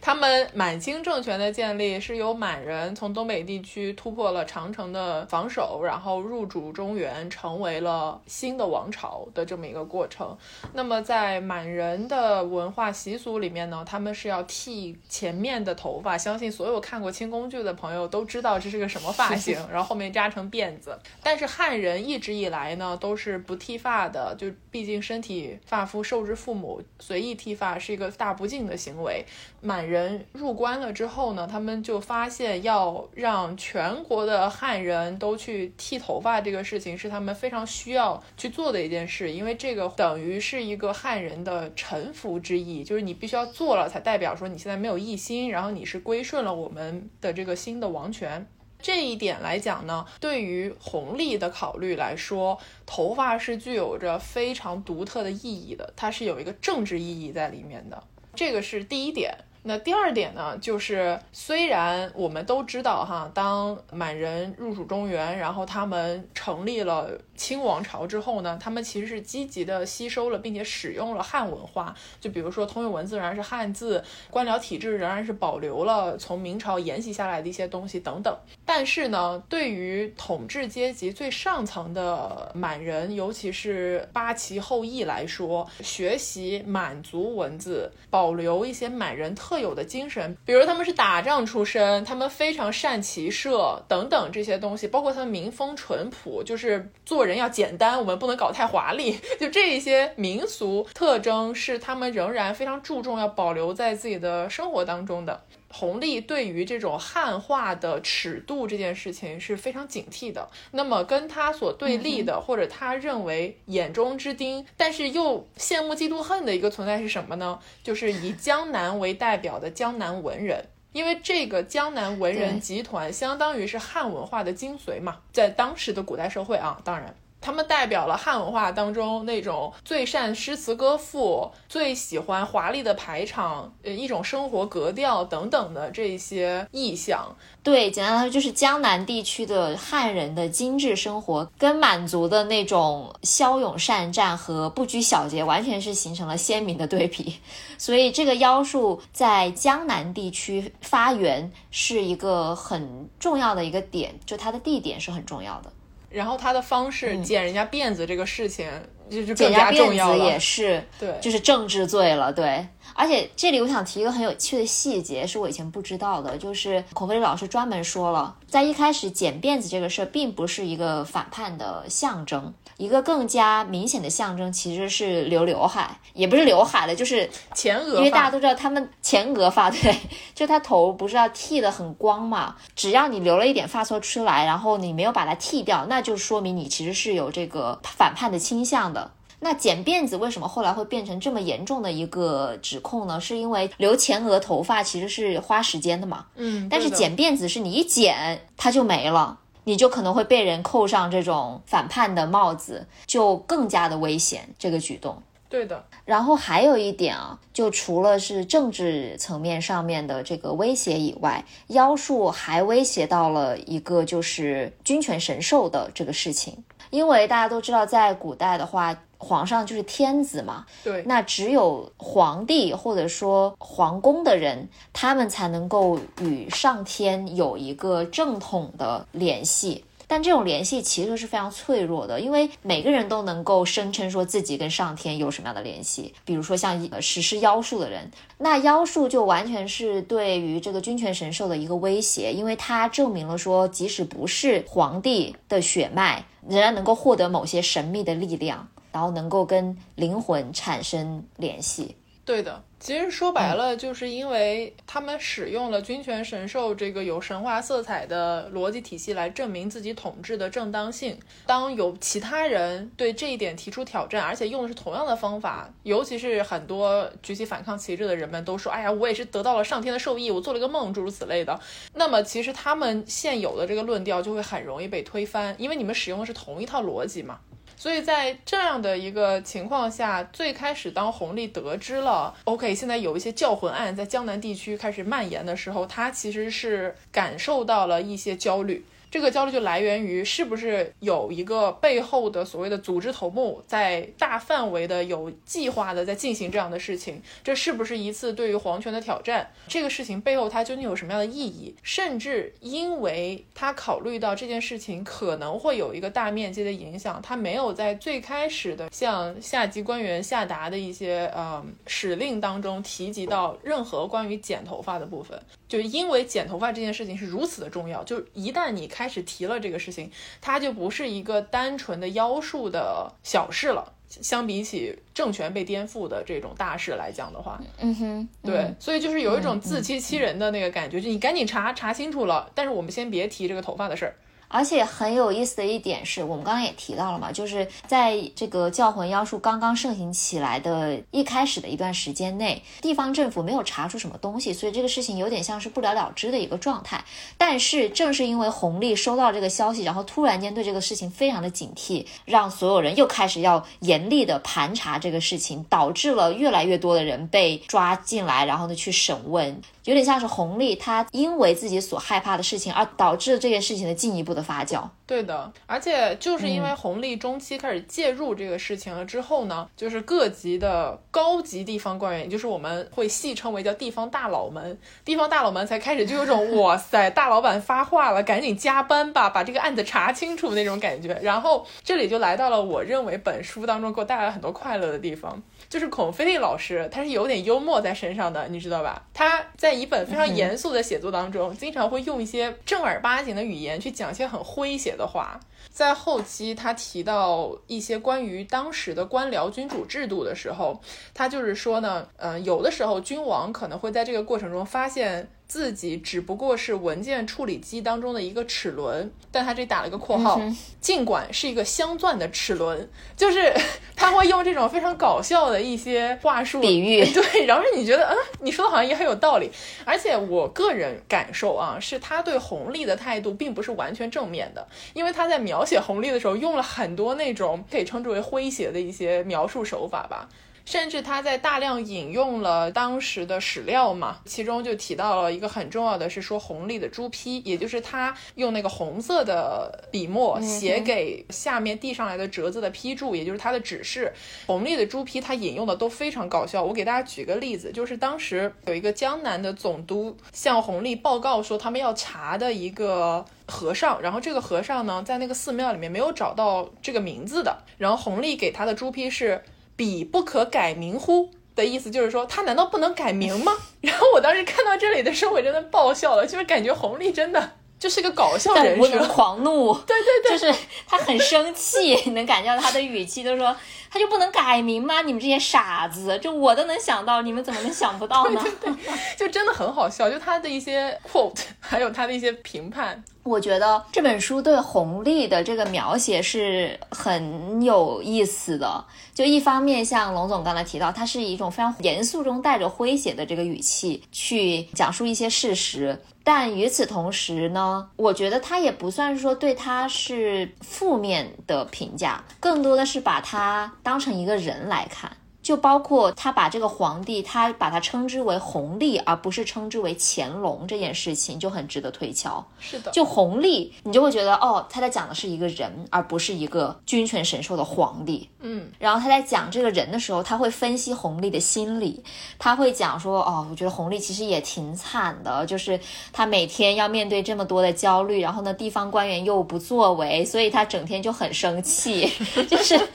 他们满清政权的建立是由满人从东北地区突破了长城的防守，然后入主中原，成为了新的王朝的这么一个过程。那么在满人的文化习俗里面呢，他们是要剃前面的头发。相信所有看过清宫剧的朋友都知道这是个什么发型，然后后面扎成辫子。但是汉人一直以来呢都是不剃发的，就。毕竟身体发肤受之父母，随意剃发是一个大不敬的行为。满人入关了之后呢，他们就发现要让全国的汉人都去剃头发这个事情是他们非常需要去做的一件事，因为这个等于是一个汉人的臣服之意，就是你必须要做了，才代表说你现在没有异心，然后你是归顺了我们的这个新的王权。这一点来讲呢，对于红利的考虑来说，头发是具有着非常独特的意义的，它是有一个政治意义在里面的，这个是第一点。那第二点呢，就是虽然我们都知道哈，当满人入主中原，然后他们成立了清王朝之后呢，他们其实是积极的吸收了并且使用了汉文化，就比如说通用文字仍然是汉字，官僚体制仍然是保留了从明朝沿袭下来的一些东西等等。但是呢，对于统治阶级最上层的满人，尤其是八旗后裔来说，学习满族文字，保留一些满人特。有的精神，比如他们是打仗出身，他们非常善骑射等等这些东西，包括他们民风淳朴，就是做人要简单，我们不能搞太华丽，就这一些民俗特征是他们仍然非常注重要保留在自己的生活当中的。弘历对于这种汉化的尺度这件事情是非常警惕的。那么跟他所对立的，或者他认为眼中之钉，但是又羡慕嫉妒恨的一个存在是什么呢？就是以江南为代表的江南文人，因为这个江南文人集团相当于是汉文化的精髓嘛，在当时的古代社会啊，当然。他们代表了汉文化当中那种最善诗词歌赋、最喜欢华丽的排场、呃一种生活格调等等的这些意象。对，简单来说就是江南地区的汉人的精致生活，跟满族的那种骁勇善战和不拘小节，完全是形成了鲜明的对比。所以这个妖术在江南地区发源是一个很重要的一个点，就它的地点是很重要的。然后他的方式剪人家辫子这个事情，就是更加重要了。也是，对，就是政治罪了，对。而且这里我想提一个很有趣的细节，是我以前不知道的，就是孔飞利老师专门说了，在一开始剪辫子这个事儿，并不是一个反叛的象征。一个更加明显的象征其实是留刘海，也不是刘海的，就是前额，因为大家都知道他们前额发对，就他头不是要剃的很光嘛，只要你留了一点发色出来，然后你没有把它剃掉，那就说明你其实是有这个反叛的倾向的。那剪辫子为什么后来会变成这么严重的一个指控呢？是因为留前额头发其实是花时间的嘛，嗯，但是剪辫子是你一剪它就没了。你就可能会被人扣上这种反叛的帽子，就更加的危险。这个举动，对的。然后还有一点啊，就除了是政治层面上面的这个威胁以外，妖术还威胁到了一个就是君权神授的这个事情。因为大家都知道，在古代的话。皇上就是天子嘛，对，那只有皇帝或者说皇宫的人，他们才能够与上天有一个正统的联系。但这种联系其实是非常脆弱的，因为每个人都能够声称说自己跟上天有什么样的联系。比如说像实施妖术的人，那妖术就完全是对于这个君权神授的一个威胁，因为它证明了说，即使不是皇帝的血脉，仍然能够获得某些神秘的力量。然后能够跟灵魂产生联系，对的。其实说白了，就是因为他们使用了君权神授这个有神话色彩的逻辑体系来证明自己统治的正当性。当有其他人对这一点提出挑战，而且用的是同样的方法，尤其是很多举起反抗旗帜的人们都说：“哎呀，我也是得到了上天的授意，我做了一个梦，诸如此类的。”那么其实他们现有的这个论调就会很容易被推翻，因为你们使用的是同一套逻辑嘛。所以在这样的一个情况下，最开始当弘历得知了，OK，现在有一些教魂案在江南地区开始蔓延的时候，他其实是感受到了一些焦虑。这个焦虑就来源于是不是有一个背后的所谓的组织头目在大范围的有计划的在进行这样的事情？这是不是一次对于皇权的挑战？这个事情背后它究竟有什么样的意义？甚至因为他考虑到这件事情可能会有一个大面积的影响，他没有在最开始的向下级官员下达的一些呃使令当中提及到任何关于剪头发的部分。就因为剪头发这件事情是如此的重要，就一旦你开始提了这个事情，它就不是一个单纯的妖术的小事了。相比起政权被颠覆的这种大事来讲的话，嗯哼，对，所以就是有一种自欺欺人的那个感觉，就你赶紧查查清楚了，但是我们先别提这个头发的事儿。而且很有意思的一点是，我们刚刚也提到了嘛，就是在这个教魂妖术刚刚盛行起来的一开始的一段时间内，地方政府没有查出什么东西，所以这个事情有点像是不了了之的一个状态。但是正是因为弘历收到这个消息，然后突然间对这个事情非常的警惕，让所有人又开始要严厉的盘查这个事情，导致了越来越多的人被抓进来，然后呢去审问。有点像是红利，他因为自己所害怕的事情而导致这件事情的进一步的发酵。对的，而且就是因为红利中期开始介入这个事情了之后呢，就是各级的高级地方官员，也就是我们会戏称为叫地方大佬们，地方大佬们才开始就有种 哇塞，大老板发话了，赶紧加班吧，把这个案子查清楚那种感觉。然后这里就来到了我认为本书当中给我带来很多快乐的地方。就是孔飞利老师，他是有点幽默在身上的，你知道吧？他在一本非常严肃的写作当中，经常会用一些正儿八经的语言去讲一些很诙谐的话。在后期，他提到一些关于当时的官僚君主制度的时候，他就是说呢，嗯，有的时候君王可能会在这个过程中发现。自己只不过是文件处理机当中的一个齿轮，但他这打了一个括号，尽管是一个镶钻的齿轮，就是他会用这种非常搞笑的一些话术比喻，对，然后你觉得，嗯，你说的好像也很有道理，而且我个人感受啊，是他对红利的态度并不是完全正面的，因为他在描写红利的时候用了很多那种可以称之为诙谐的一些描述手法吧。甚至他在大量引用了当时的史料嘛，其中就提到了一个很重要的是说弘历的朱批，也就是他用那个红色的笔墨写给下面递上来的折子的批注，也就是他的指示。弘历的朱批他引用的都非常搞笑，我给大家举个例子，就是当时有一个江南的总督向弘历报告说他们要查的一个和尚，然后这个和尚呢在那个寺庙里面没有找到这个名字的，然后弘历给他的朱批是。彼不可改名乎？的意思就是说，他难道不能改名吗？然后我当时看到这里的时候，我真的爆笑了，就是感觉红利真的就是个搞笑人设，狂怒，对对对，就是他很生气，能感觉到他的语气，都说他就不能改名吗？你们这些傻子，就我都能想到，你们怎么能想不到呢？对 对，就真的很好笑，就他的一些 quote，还有他的一些评判。我觉得这本书对红利的这个描写是很有意思的。就一方面，像龙总刚才提到，它是一种非常严肃中带着诙谐的这个语气去讲述一些事实。但与此同时呢，我觉得他也不算说对他是负面的评价，更多的是把他当成一个人来看。就包括他把这个皇帝，他把他称之为弘历，而不是称之为乾隆这件事情，就很值得推敲。是的，就弘历，你就会觉得哦，他在讲的是一个人，而不是一个君权神授的皇帝。嗯，然后他在讲这个人的时候，他会分析弘历的心理，他会讲说哦，我觉得弘历其实也挺惨的，就是他每天要面对这么多的焦虑，然后呢，地方官员又不作为，所以他整天就很生气，就是。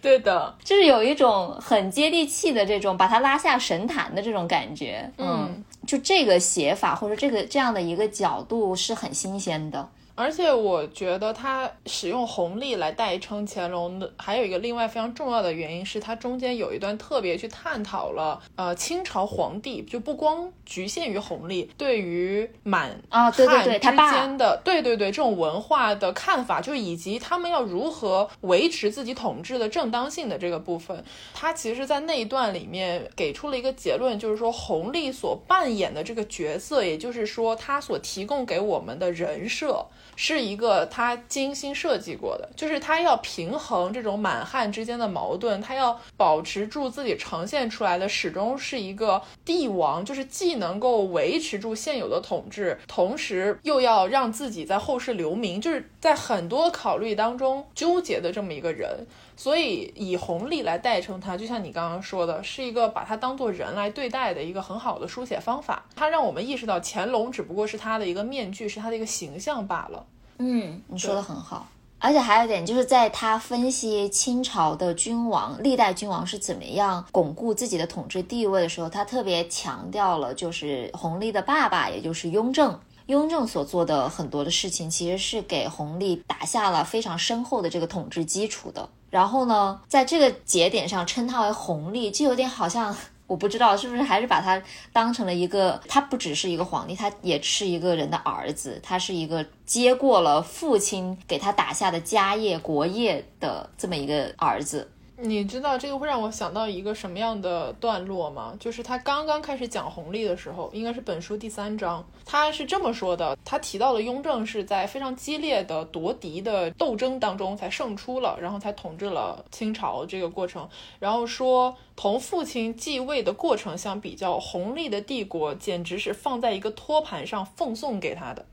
对的，就是有一种很接地气的这种把他拉下神坛的这种感觉，嗯，就这个写法或者这个这样的一个角度是很新鲜的。而且我觉得他使用红利来代称乾隆的，还有一个另外非常重要的原因是，他中间有一段特别去探讨了，呃，清朝皇帝就不光局限于红利对于满啊汉之间的，对对对，这种文化的看法，就以及他们要如何维持自己统治的正当性的这个部分，他其实，在那一段里面给出了一个结论，就是说红利所扮演的这个角色，也就是说他所提供给我们的人设。是一个他精心设计过的，就是他要平衡这种满汉之间的矛盾，他要保持住自己呈现出来的始终是一个帝王，就是既能够维持住现有的统治，同时又要让自己在后世留名，就是在很多考虑当中纠结的这么一个人。所以以红利来代称他，就像你刚刚说的，是一个把他当做人来对待的一个很好的书写方法。他让我们意识到乾隆只不过是他的一个面具，是他的一个形象罢了。嗯，你说的很好。而且还有一点，就是在他分析清朝的君王、历代君王是怎么样巩固自己的统治地位的时候，他特别强调了，就是弘历的爸爸，也就是雍正。雍正所做的很多的事情，其实是给弘历打下了非常深厚的这个统治基础的。然后呢，在这个节点上称他为弘历，就有点好像。我不知道是不是还是把他当成了一个，他不只是一个皇帝，他也是一个人的儿子，他是一个接过了父亲给他打下的家业国业的这么一个儿子。你知道这个会让我想到一个什么样的段落吗？就是他刚刚开始讲弘历的时候，应该是本书第三章，他是这么说的：他提到了雍正是在非常激烈的夺嫡的斗争当中才胜出了，然后才统治了清朝这个过程。然后说，同父亲继位的过程相比较，弘历的帝国简直是放在一个托盘上奉送给他的。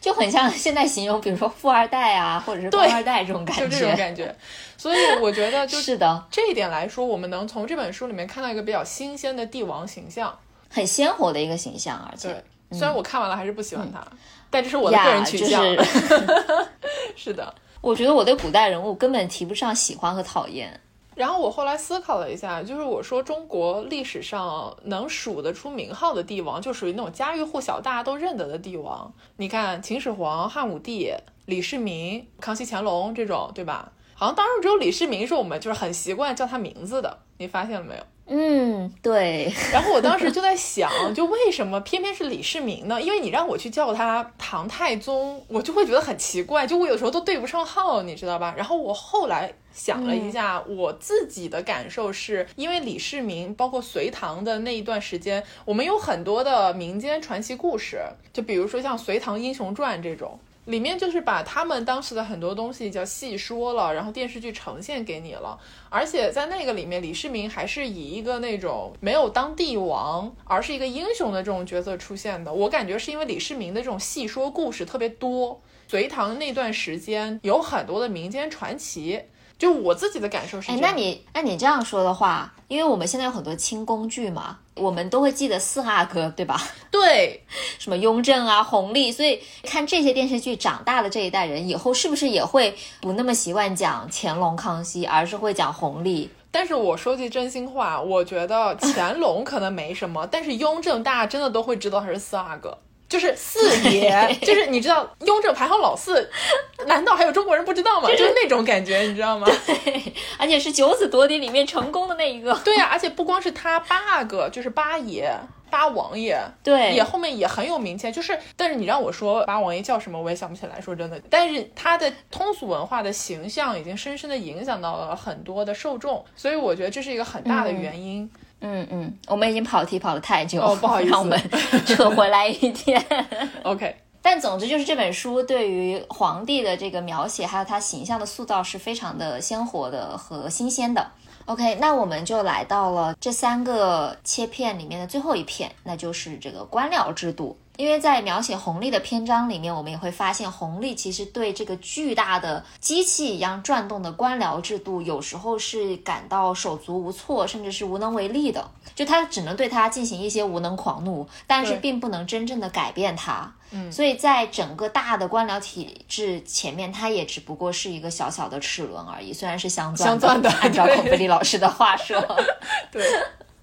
就很像现在形容，比如说富二代啊，或者是官二代这种感觉，就这种感觉。所以我觉得就，是的，这一点来说，我们能从这本书里面看到一个比较新鲜的帝王形象，很鲜活的一个形象。而且，虽然我看完了还是不喜欢他，但这是我的个人取向。是的，我觉得我对古代人物根本提不上喜欢和讨厌。然后我后来思考了一下，就是我说中国历史上能数得出名号的帝王，就属于那种家喻户晓、大家都认得的帝王。你看秦始皇、汉武帝、李世民、康熙、乾隆这种，对吧？好像当时只有李世民是我们就是很习惯叫他名字的，你发现了没有？嗯，对。然后我当时就在想，就为什么偏偏是李世民呢？因为你让我去叫他唐太宗，我就会觉得很奇怪，就我有时候都对不上号，你知道吧？然后我后来想了一下，我自己的感受是因为李世民，包括隋唐的那一段时间，我们有很多的民间传奇故事，就比如说像《隋唐英雄传》这种。里面就是把他们当时的很多东西叫细说了，然后电视剧呈现给你了。而且在那个里面，李世民还是以一个那种没有当帝王，而是一个英雄的这种角色出现的。我感觉是因为李世民的这种细说故事特别多，隋唐那段时间有很多的民间传奇。就我自己的感受是，哎，那你那你这样说的话，因为我们现在有很多清宫剧嘛，我们都会记得四阿哥，对吧？对，什么雍正啊、弘历，所以看这些电视剧长大的这一代人，以后是不是也会不那么习惯讲乾隆、康熙，而是会讲弘历？但是我说句真心话，我觉得乾隆可能没什么，但是雍正大家真的都会知道他是四阿哥。就是四爷，就是你知道雍正排行老四，难道还有中国人不知道吗？就是那种感觉，你知道吗？对，而且是九子夺嫡里面成功的那一个。对呀，而且不光是他八阿哥，就是八爷、八王爷，对，也后面也很有名气。就是，但是你让我说八王爷叫什么，我也想不起来。说真的，但是他的通俗文化的形象已经深深的影响到了很多的受众，所以我觉得这是一个很大的原因。嗯嗯嗯，我们已经跑题跑了太久，哦，不好意思，让我们扯回来一点。OK，但总之就是这本书对于皇帝的这个描写，还有他形象的塑造是非常的鲜活的和新鲜的。OK，那我们就来到了这三个切片里面的最后一片，那就是这个官僚制度。因为在描写红利的篇章里面，我们也会发现红利其实对这个巨大的机器一样转动的官僚制度，有时候是感到手足无措，甚至是无能为力的。就他只能对他进行一些无能狂怒，但是并不能真正的改变他。嗯，所以在整个大的官僚体制前面，他也只不过是一个小小的齿轮而已。虽然是镶钻的，按照孔飞利老师的话说，对。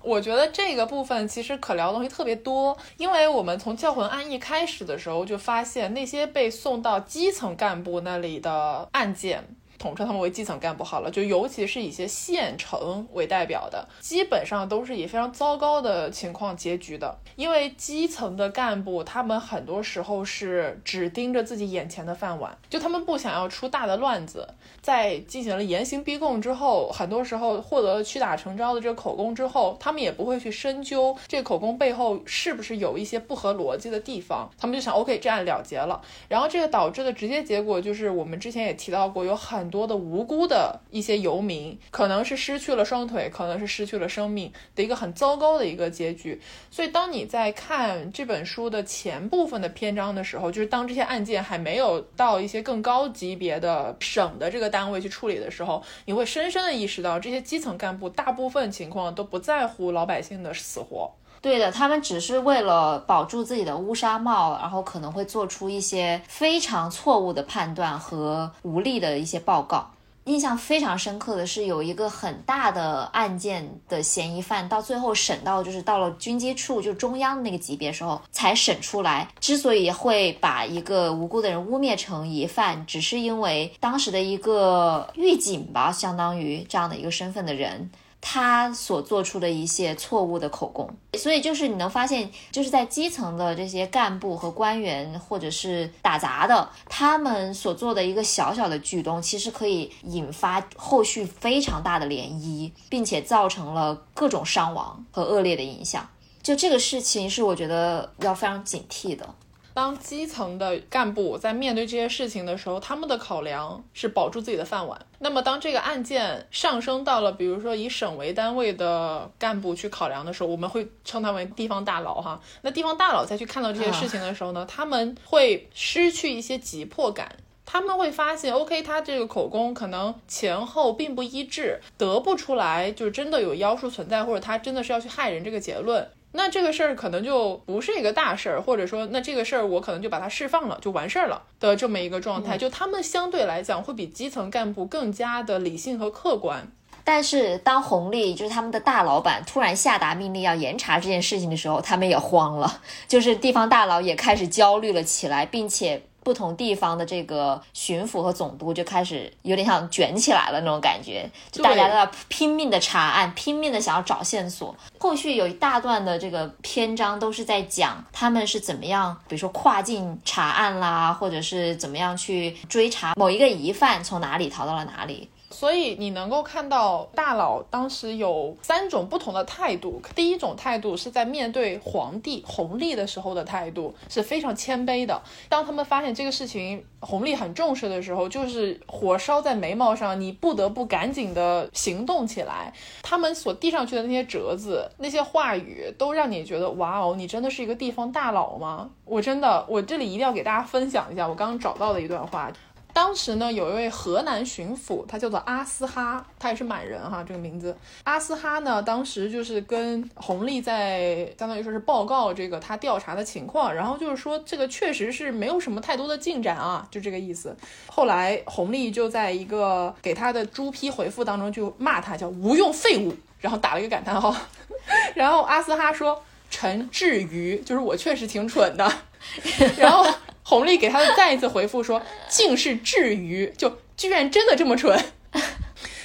我觉得这个部分其实可聊的东西特别多，因为我们从教魂案一开始的时候就发现，那些被送到基层干部那里的案件。统称他们为基层干部好了，就尤其是以一些县城为代表的，基本上都是以非常糟糕的情况结局的。因为基层的干部，他们很多时候是只盯着自己眼前的饭碗，就他们不想要出大的乱子。在进行了严刑逼供之后，很多时候获得了屈打成招的这个口供之后，他们也不会去深究这个口供背后是不是有一些不合逻辑的地方，他们就想 OK 这案了结了。然后这个导致的直接结果就是我们之前也提到过，有很多的无辜的一些游民，可能是失去了双腿，可能是失去了生命的一个很糟糕的一个结局。所以，当你在看这本书的前部分的篇章的时候，就是当这些案件还没有到一些更高级别的省的这个单位去处理的时候，你会深深的意识到，这些基层干部大部分情况都不在乎老百姓的死活。对的，他们只是为了保住自己的乌纱帽，然后可能会做出一些非常错误的判断和无力的一些报告。印象非常深刻的是，有一个很大的案件的嫌疑犯，到最后审到就是到了军机处，就中央那个级别时候才审出来。之所以会把一个无辜的人污蔑成疑犯，只是因为当时的一个狱警吧，相当于这样的一个身份的人。他所做出的一些错误的口供，所以就是你能发现，就是在基层的这些干部和官员，或者是打杂的，他们所做的一个小小的举动，其实可以引发后续非常大的涟漪，并且造成了各种伤亡和恶劣的影响。就这个事情，是我觉得要非常警惕的。当基层的干部在面对这些事情的时候，他们的考量是保住自己的饭碗。那么，当这个案件上升到了，比如说以省为单位的干部去考量的时候，我们会称他为地方大佬哈。那地方大佬再去看到这些事情的时候呢，他们会失去一些急迫感。他们会发现，OK，他这个口供可能前后并不一致，得不出来就是真的有妖术存在，或者他真的是要去害人这个结论。那这个事儿可能就不是一个大事儿，或者说，那这个事儿我可能就把它释放了，就完事儿了的这么一个状态。就他们相对来讲会比基层干部更加的理性和客观。但是当红利就是他们的大老板突然下达命令要严查这件事情的时候，他们也慌了，就是地方大佬也开始焦虑了起来，并且。不同地方的这个巡抚和总督就开始有点像卷起来了那种感觉，就大家都在拼命的查案，拼命的想要找线索。后续有一大段的这个篇章都是在讲他们是怎么样，比如说跨境查案啦，或者是怎么样去追查某一个疑犯从哪里逃到了哪里。所以你能够看到大佬当时有三种不同的态度。第一种态度是在面对皇帝弘历的时候的态度是非常谦卑的。当他们发现这个事情弘历很重视的时候，就是火烧在眉毛上，你不得不赶紧的行动起来。他们所递上去的那些折子、那些话语，都让你觉得哇哦，你真的是一个地方大佬吗？我真的，我这里一定要给大家分享一下我刚刚找到的一段话。当时呢，有一位河南巡抚，他叫做阿斯哈，他也是满人哈，这个名字。阿斯哈呢，当时就是跟弘历在相当于说是报告这个他调查的情况，然后就是说这个确实是没有什么太多的进展啊，就这个意思。后来弘历就在一个给他的朱批回复当中就骂他叫无用废物，然后打了一个感叹号。然后阿斯哈说：“臣至于，就是我确实挺蠢的。”然后。红利给他的再一次回复说：“竟是至于，就居然真的这么蠢。”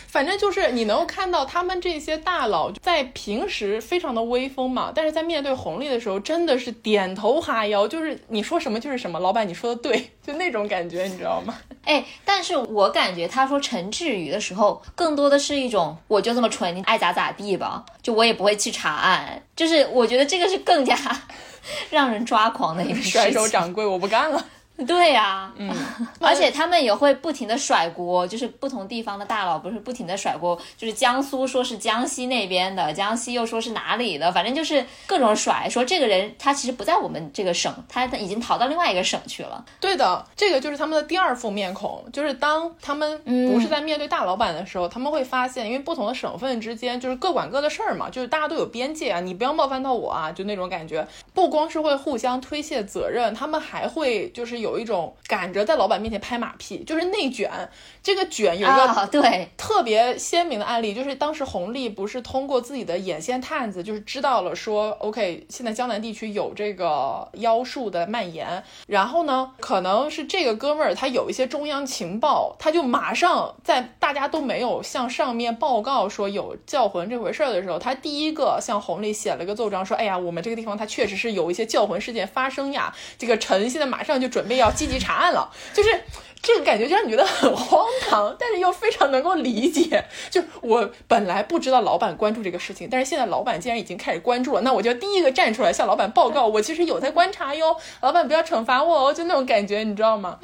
反正就是你能够看到他们这些大佬在平时非常的威风嘛，但是在面对红利的时候真的是点头哈腰，就是你说什么就是什么，老板你说的对，就那种感觉，你知道吗？哎，但是我感觉他说陈志宇的时候，更多的是一种我就这么蠢，你爱咋咋地吧，就我也不会去查案，就是我觉得这个是更加让人抓狂的一个 甩手掌柜，我不干了。对呀，嗯，而且他们也会不停的甩锅，就是不同地方的大佬不是不停的甩锅，就是江苏说是江西那边的，江西又说是哪里的，反正就是各种甩，说这个人他其实不在我们这个省，他已经逃到另外一个省去了。对的，这个就是他们的第二副面孔，就是当他们不是在面对大老板的时候，他们会发现，因为不同的省份之间就是各管各的事儿嘛，就是大家都有边界啊，你不要冒犯到我啊，就那种感觉，不光是会互相推卸责任，他们还会就是。有一种赶着在老板面前拍马屁，就是内卷。这个卷有一个对特别鲜明的案例，就是当时弘历不是通过自己的眼线探子，就是知道了说，OK，现在江南地区有这个妖术的蔓延。然后呢，可能是这个哥们儿他有一些中央情报，他就马上在大家都没有向上面报告说有教魂这回事儿的时候，他第一个向弘历写了个奏章，说，哎呀，我们这个地方他确实是有一些教魂事件发生呀。这个臣现在马上就准备。要积极查案了，就是这个感觉就让你觉得很荒唐，但是又非常能够理解。就我本来不知道老板关注这个事情，但是现在老板既然已经开始关注了，那我就要第一个站出来向老板报告，我其实有在观察哟，老板不要惩罚我哦，就那种感觉，你知道吗？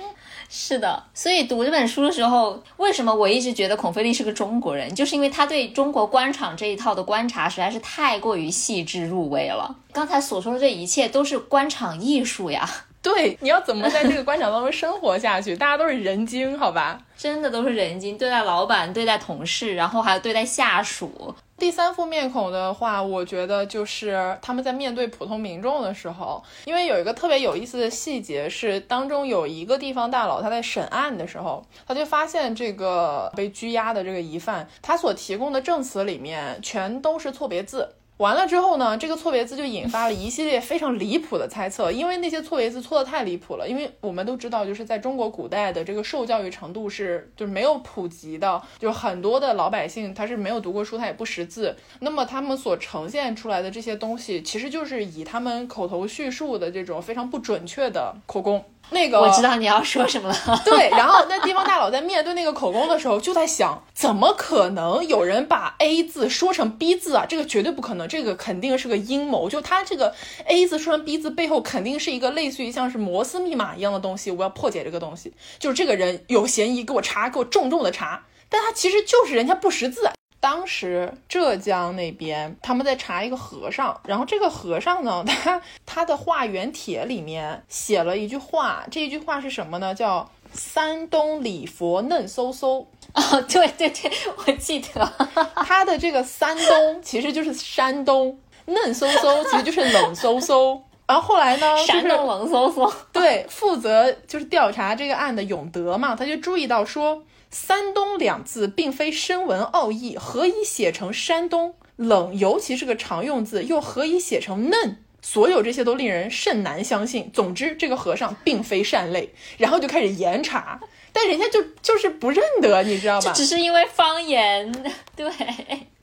是的，所以读这本书的时候，为什么我一直觉得孔飞利是个中国人，就是因为他对中国官场这一套的观察实在是太过于细致入微了。刚才所说的这一切都是官场艺术呀。对，你要怎么在这个官场当中生活下去？大家都是人精，好吧？真的都是人精，对待老板，对待同事，然后还有对待下属。第三副面孔的话，我觉得就是他们在面对普通民众的时候，因为有一个特别有意思的细节是，当中有一个地方大佬他在审案的时候，他就发现这个被拘押的这个疑犯，他所提供的证词里面全都是错别字。完了之后呢，这个错别字就引发了一系列非常离谱的猜测，因为那些错别字错的太离谱了。因为我们都知道，就是在中国古代的这个受教育程度是就是没有普及的，就很多的老百姓他是没有读过书，他也不识字。那么他们所呈现出来的这些东西，其实就是以他们口头叙述的这种非常不准确的口供。那个我知道你要说什么了。对，然后那地方大佬在面对那个口供的时候，就在想，怎么可能有人把 A 字说成 B 字啊？这个绝对不可能，这个肯定是个阴谋。就他这个 A 字说成 B 字背后，肯定是一个类似于像是摩斯密码一样的东西。我要破解这个东西，就是这个人有嫌疑，给我查，给我重重的查。但他其实就是人家不识字。当时浙江那边他们在查一个和尚，然后这个和尚呢，他他的化缘帖里面写了一句话，这一句话是什么呢？叫“山东礼佛嫩嗖嗖”。哦，对对对，我记得 他的这个山东其实就是山东，嫩嗖嗖 其实就是冷飕飕。然后后来呢，山东冷飕飕。对，负责就是调查这个案的永德嘛，他就注意到说。山东两字并非深文奥义，何以写成山东？冷尤其是个常用字，又何以写成嫩？所有这些都令人甚难相信。总之，这个和尚并非善类，然后就开始严查，但人家就就是不认得，你知道吧？只是因为方言，对。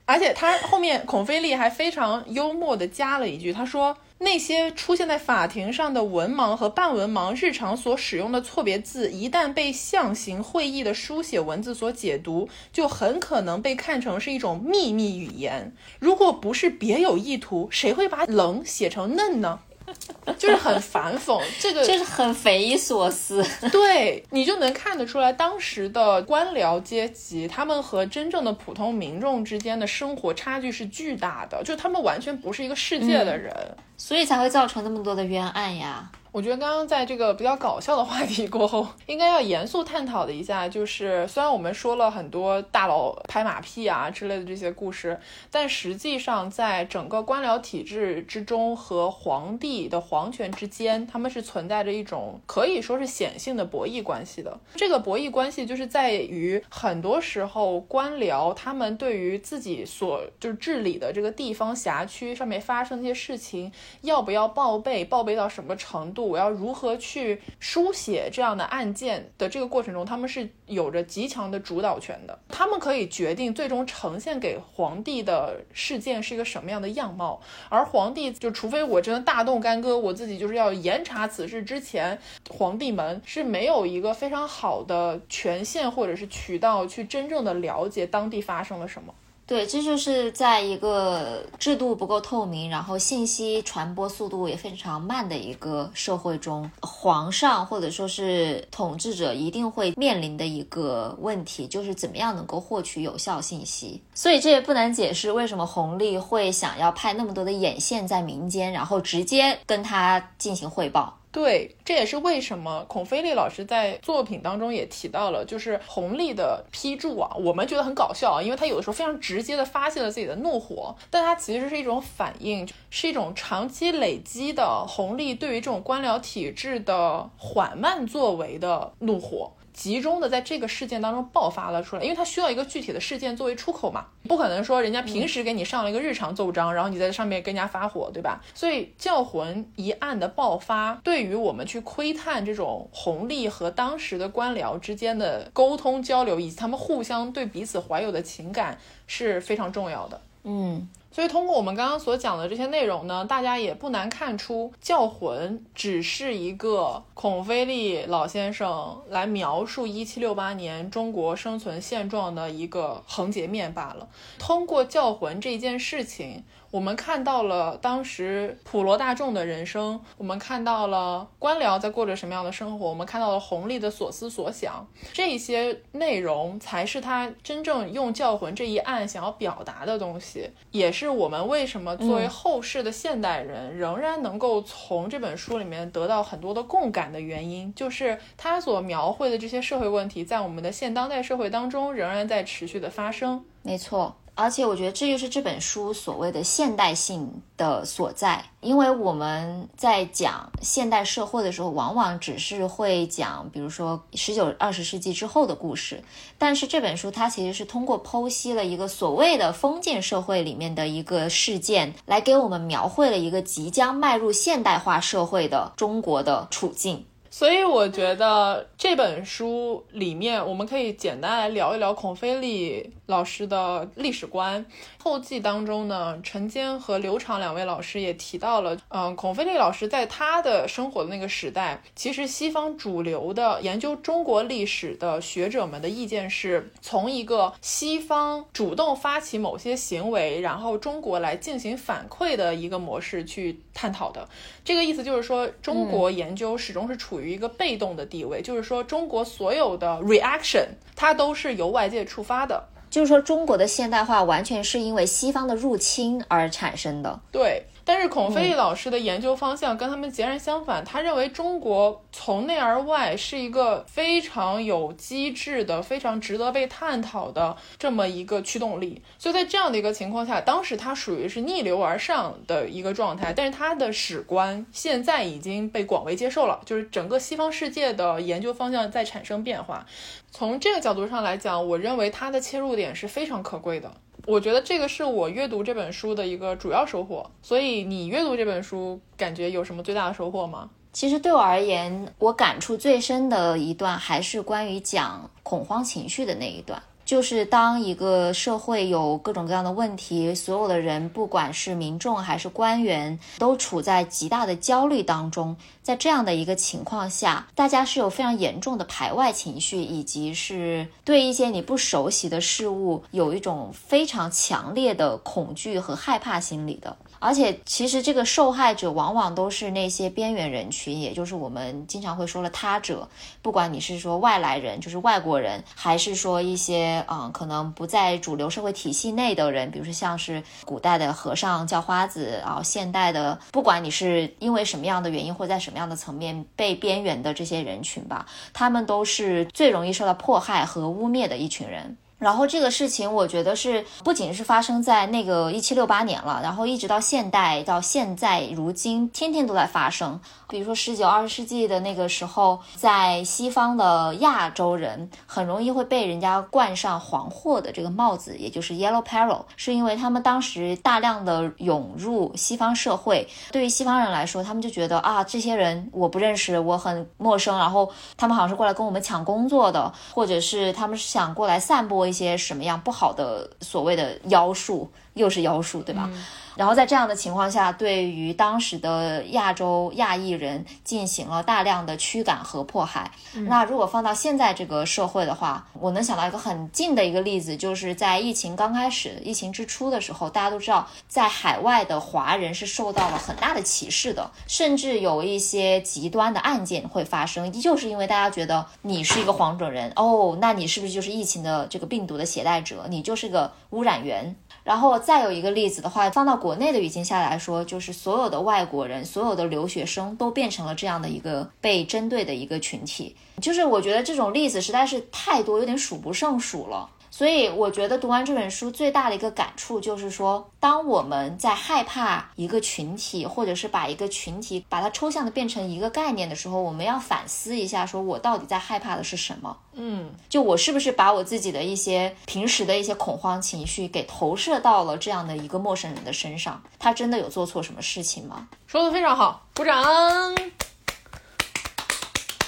而且他后面孔飞利还非常幽默的加了一句，他说。那些出现在法庭上的文盲和半文盲日常所使用的错别字，一旦被象形会意的书写文字所解读，就很可能被看成是一种秘密语言。如果不是别有意图，谁会把冷写成嫩呢？就是很反讽，这个就是很匪夷所思。对你就能看得出来，当时的官僚阶级，他们和真正的普通民众之间的生活差距是巨大的，就他们完全不是一个世界的人，所以才会造成那么多的冤案呀。我觉得刚刚在这个比较搞笑的话题过后，应该要严肃探讨的一下，就是虽然我们说了很多大佬拍马屁啊之类的这些故事，但实际上在整个官僚体制之中和皇帝的皇权之间，他们是存在着一种可以说是显性的博弈关系的。这个博弈关系就是在于很多时候官僚他们对于自己所就是治理的这个地方辖区上面发生的一些事情，要不要报备，报备到什么程度。我要如何去书写这样的案件的这个过程中，他们是有着极强的主导权的。他们可以决定最终呈现给皇帝的事件是一个什么样的样貌。而皇帝就除非我真的大动干戈，我自己就是要严查此事之前，皇帝们是没有一个非常好的权限或者是渠道去真正的了解当地发生了什么。对，这就是在一个制度不够透明，然后信息传播速度也非常慢的一个社会中，皇上或者说是统治者一定会面临的一个问题，就是怎么样能够获取有效信息。所以这也不难解释为什么弘历会想要派那么多的眼线在民间，然后直接跟他进行汇报。对，这也是为什么孔飞利老师在作品当中也提到了，就是红利的批注啊，我们觉得很搞笑啊，因为他有的时候非常直接的发泄了自己的怒火，但他其实是一种反应，是一种长期累积的红利对于这种官僚体制的缓慢作为的怒火。集中的在这个事件当中爆发了出来，因为它需要一个具体的事件作为出口嘛，不可能说人家平时给你上了一个日常奏章，然后你在上面跟人家发火，对吧？所以教魂一案的爆发，对于我们去窥探这种红利和当时的官僚之间的沟通交流，以及他们互相对彼此怀有的情感是非常重要的。嗯。所以，通过我们刚刚所讲的这些内容呢，大家也不难看出，教魂只是一个孔飞利老先生来描述一七六八年中国生存现状的一个横截面罢了。通过教魂这件事情。我们看到了当时普罗大众的人生，我们看到了官僚在过着什么样的生活，我们看到了红利的所思所想，这些内容才是他真正用教魂这一案想要表达的东西，也是我们为什么作为后世的现代人仍然能够从这本书里面得到很多的共感的原因，就是他所描绘的这些社会问题，在我们的现当代社会当中仍然在持续的发生。没错。而且我觉得这就是这本书所谓的现代性的所在，因为我们在讲现代社会的时候，往往只是会讲，比如说十九、二十世纪之后的故事。但是这本书它其实是通过剖析了一个所谓的封建社会里面的一个事件，来给我们描绘了一个即将迈入现代化社会的中国的处境。所以我觉得这本书里面，我们可以简单来聊一聊孔飞利老师的历史观。后记当中呢，陈坚和刘长两位老师也提到了，嗯，孔飞利老师在他的生活的那个时代，其实西方主流的研究中国历史的学者们的意见是从一个西方主动发起某些行为，然后中国来进行反馈的一个模式去探讨的。这个意思就是说，中国研究始终是处于。一个被动的地位，就是说中国所有的 reaction 它都是由外界触发的，就是说中国的现代化完全是因为西方的入侵而产生的。对。但是孔飞利老师的研究方向跟他们截然相反，他认为中国从内而外是一个非常有机制的、非常值得被探讨的这么一个驱动力。所以在这样的一个情况下，当时他属于是逆流而上的一个状态，但是他的史观现在已经被广为接受了，就是整个西方世界的研究方向在产生变化。从这个角度上来讲，我认为他的切入点是非常可贵的。我觉得这个是我阅读这本书的一个主要收获。所以你阅读这本书，感觉有什么最大的收获吗？其实对我而言，我感触最深的一段还是关于讲恐慌情绪的那一段。就是当一个社会有各种各样的问题，所有的人，不管是民众还是官员，都处在极大的焦虑当中。在这样的一个情况下，大家是有非常严重的排外情绪，以及是对一些你不熟悉的事物有一种非常强烈的恐惧和害怕心理的。而且，其实这个受害者往往都是那些边缘人群，也就是我们经常会说的他者。不管你是说外来人，就是外国人，还是说一些嗯，可能不在主流社会体系内的人，比如说像是古代的和尚叫花子，然后现代的，不管你是因为什么样的原因，或在什么样的层面被边缘的这些人群吧，他们都是最容易受到迫害和污蔑的一群人。然后这个事情，我觉得是不仅是发生在那个一七六八年了，然后一直到现代，到现在如今，天天都在发生。比如说十九二十世纪的那个时候，在西方的亚洲人很容易会被人家冠上黄祸的这个帽子，也就是 yellow peril，是因为他们当时大量的涌入西方社会，对于西方人来说，他们就觉得啊，这些人我不认识，我很陌生，然后他们好像是过来跟我们抢工作的，或者是他们是想过来散播一些什么样不好的所谓的妖术，又是妖术，对吧？然后在这样的情况下，对于当时的亚洲亚裔人进行了大量的驱赶和迫害。那如果放到现在这个社会的话，我能想到一个很近的一个例子，就是在疫情刚开始、疫情之初的时候，大家都知道，在海外的华人是受到了很大的歧视的，甚至有一些极端的案件会发生，就是因为大家觉得你是一个黄种人哦，那你是不是就是疫情的这个病毒的携带者？你就是个污染源。然后再有一个例子的话，放到国内的语境下来说，就是所有的外国人、所有的留学生都变成了这样的一个被针对的一个群体。就是我觉得这种例子实在是太多，有点数不胜数了。所以我觉得读完这本书最大的一个感触就是说，当我们在害怕一个群体，或者是把一个群体把它抽象的变成一个概念的时候，我们要反思一下，说我到底在害怕的是什么？嗯，就我是不是把我自己的一些平时的一些恐慌情绪给投射到了这样的一个陌生人的身上？他真的有做错什么事情吗？说的非常好，鼓掌。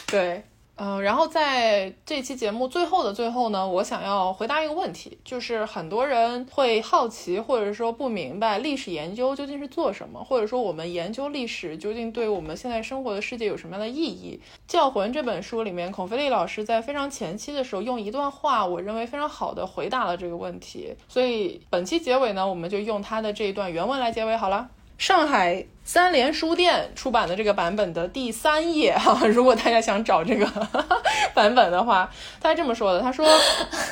对。嗯，然后在这期节目最后的最后呢，我想要回答一个问题，就是很多人会好奇或者说不明白历史研究究竟是做什么，或者说我们研究历史究竟对我们现在生活的世界有什么样的意义？《教魂》这本书里面，孔飞利老师在非常前期的时候用一段话，我认为非常好的回答了这个问题，所以本期结尾呢，我们就用他的这一段原文来结尾好了。上海三联书店出版的这个版本的第三页 哈，如果大家想找这个 版本的话，他是这么说的：他说，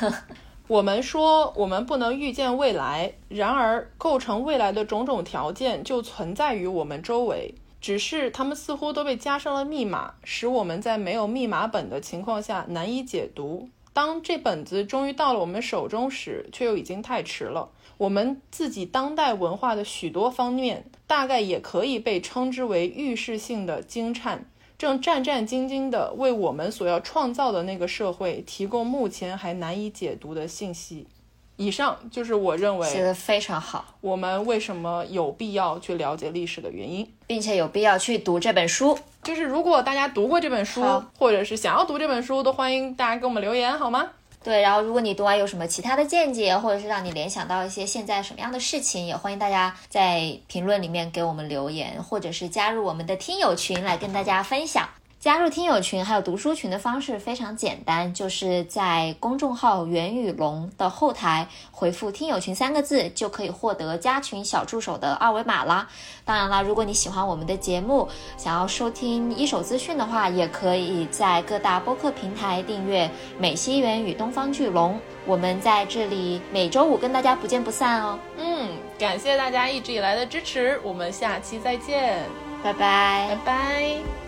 我们说我们不能预见未来，然而构成未来的种种条件就存在于我们周围，只是它们似乎都被加上了密码，使我们在没有密码本的情况下难以解读。当这本子终于到了我们手中时，却又已经太迟了。我们自己当代文化的许多方面，大概也可以被称之为预示性的惊颤，正战战兢兢地为我们所要创造的那个社会提供目前还难以解读的信息。以上就是我认为写的非常好，我们为什么有必要去了解历史的原因，并且有必要去读这本书。就是如果大家读过这本书，或者是想要读这本书，都欢迎大家给我们留言，好吗？对，然后如果你读完有什么其他的见解，或者是让你联想到一些现在什么样的事情，也欢迎大家在评论里面给我们留言，或者是加入我们的听友群来跟大家分享。加入听友群还有读书群的方式非常简单，就是在公众号“袁宇龙”的后台回复“听友群”三个字，就可以获得加群小助手的二维码啦。当然啦，如果你喜欢我们的节目，想要收听一手资讯的话，也可以在各大播客平台订阅《美西元与东方巨龙》。我们在这里每周五跟大家不见不散哦。嗯，感谢大家一直以来的支持，我们下期再见，拜拜，拜拜。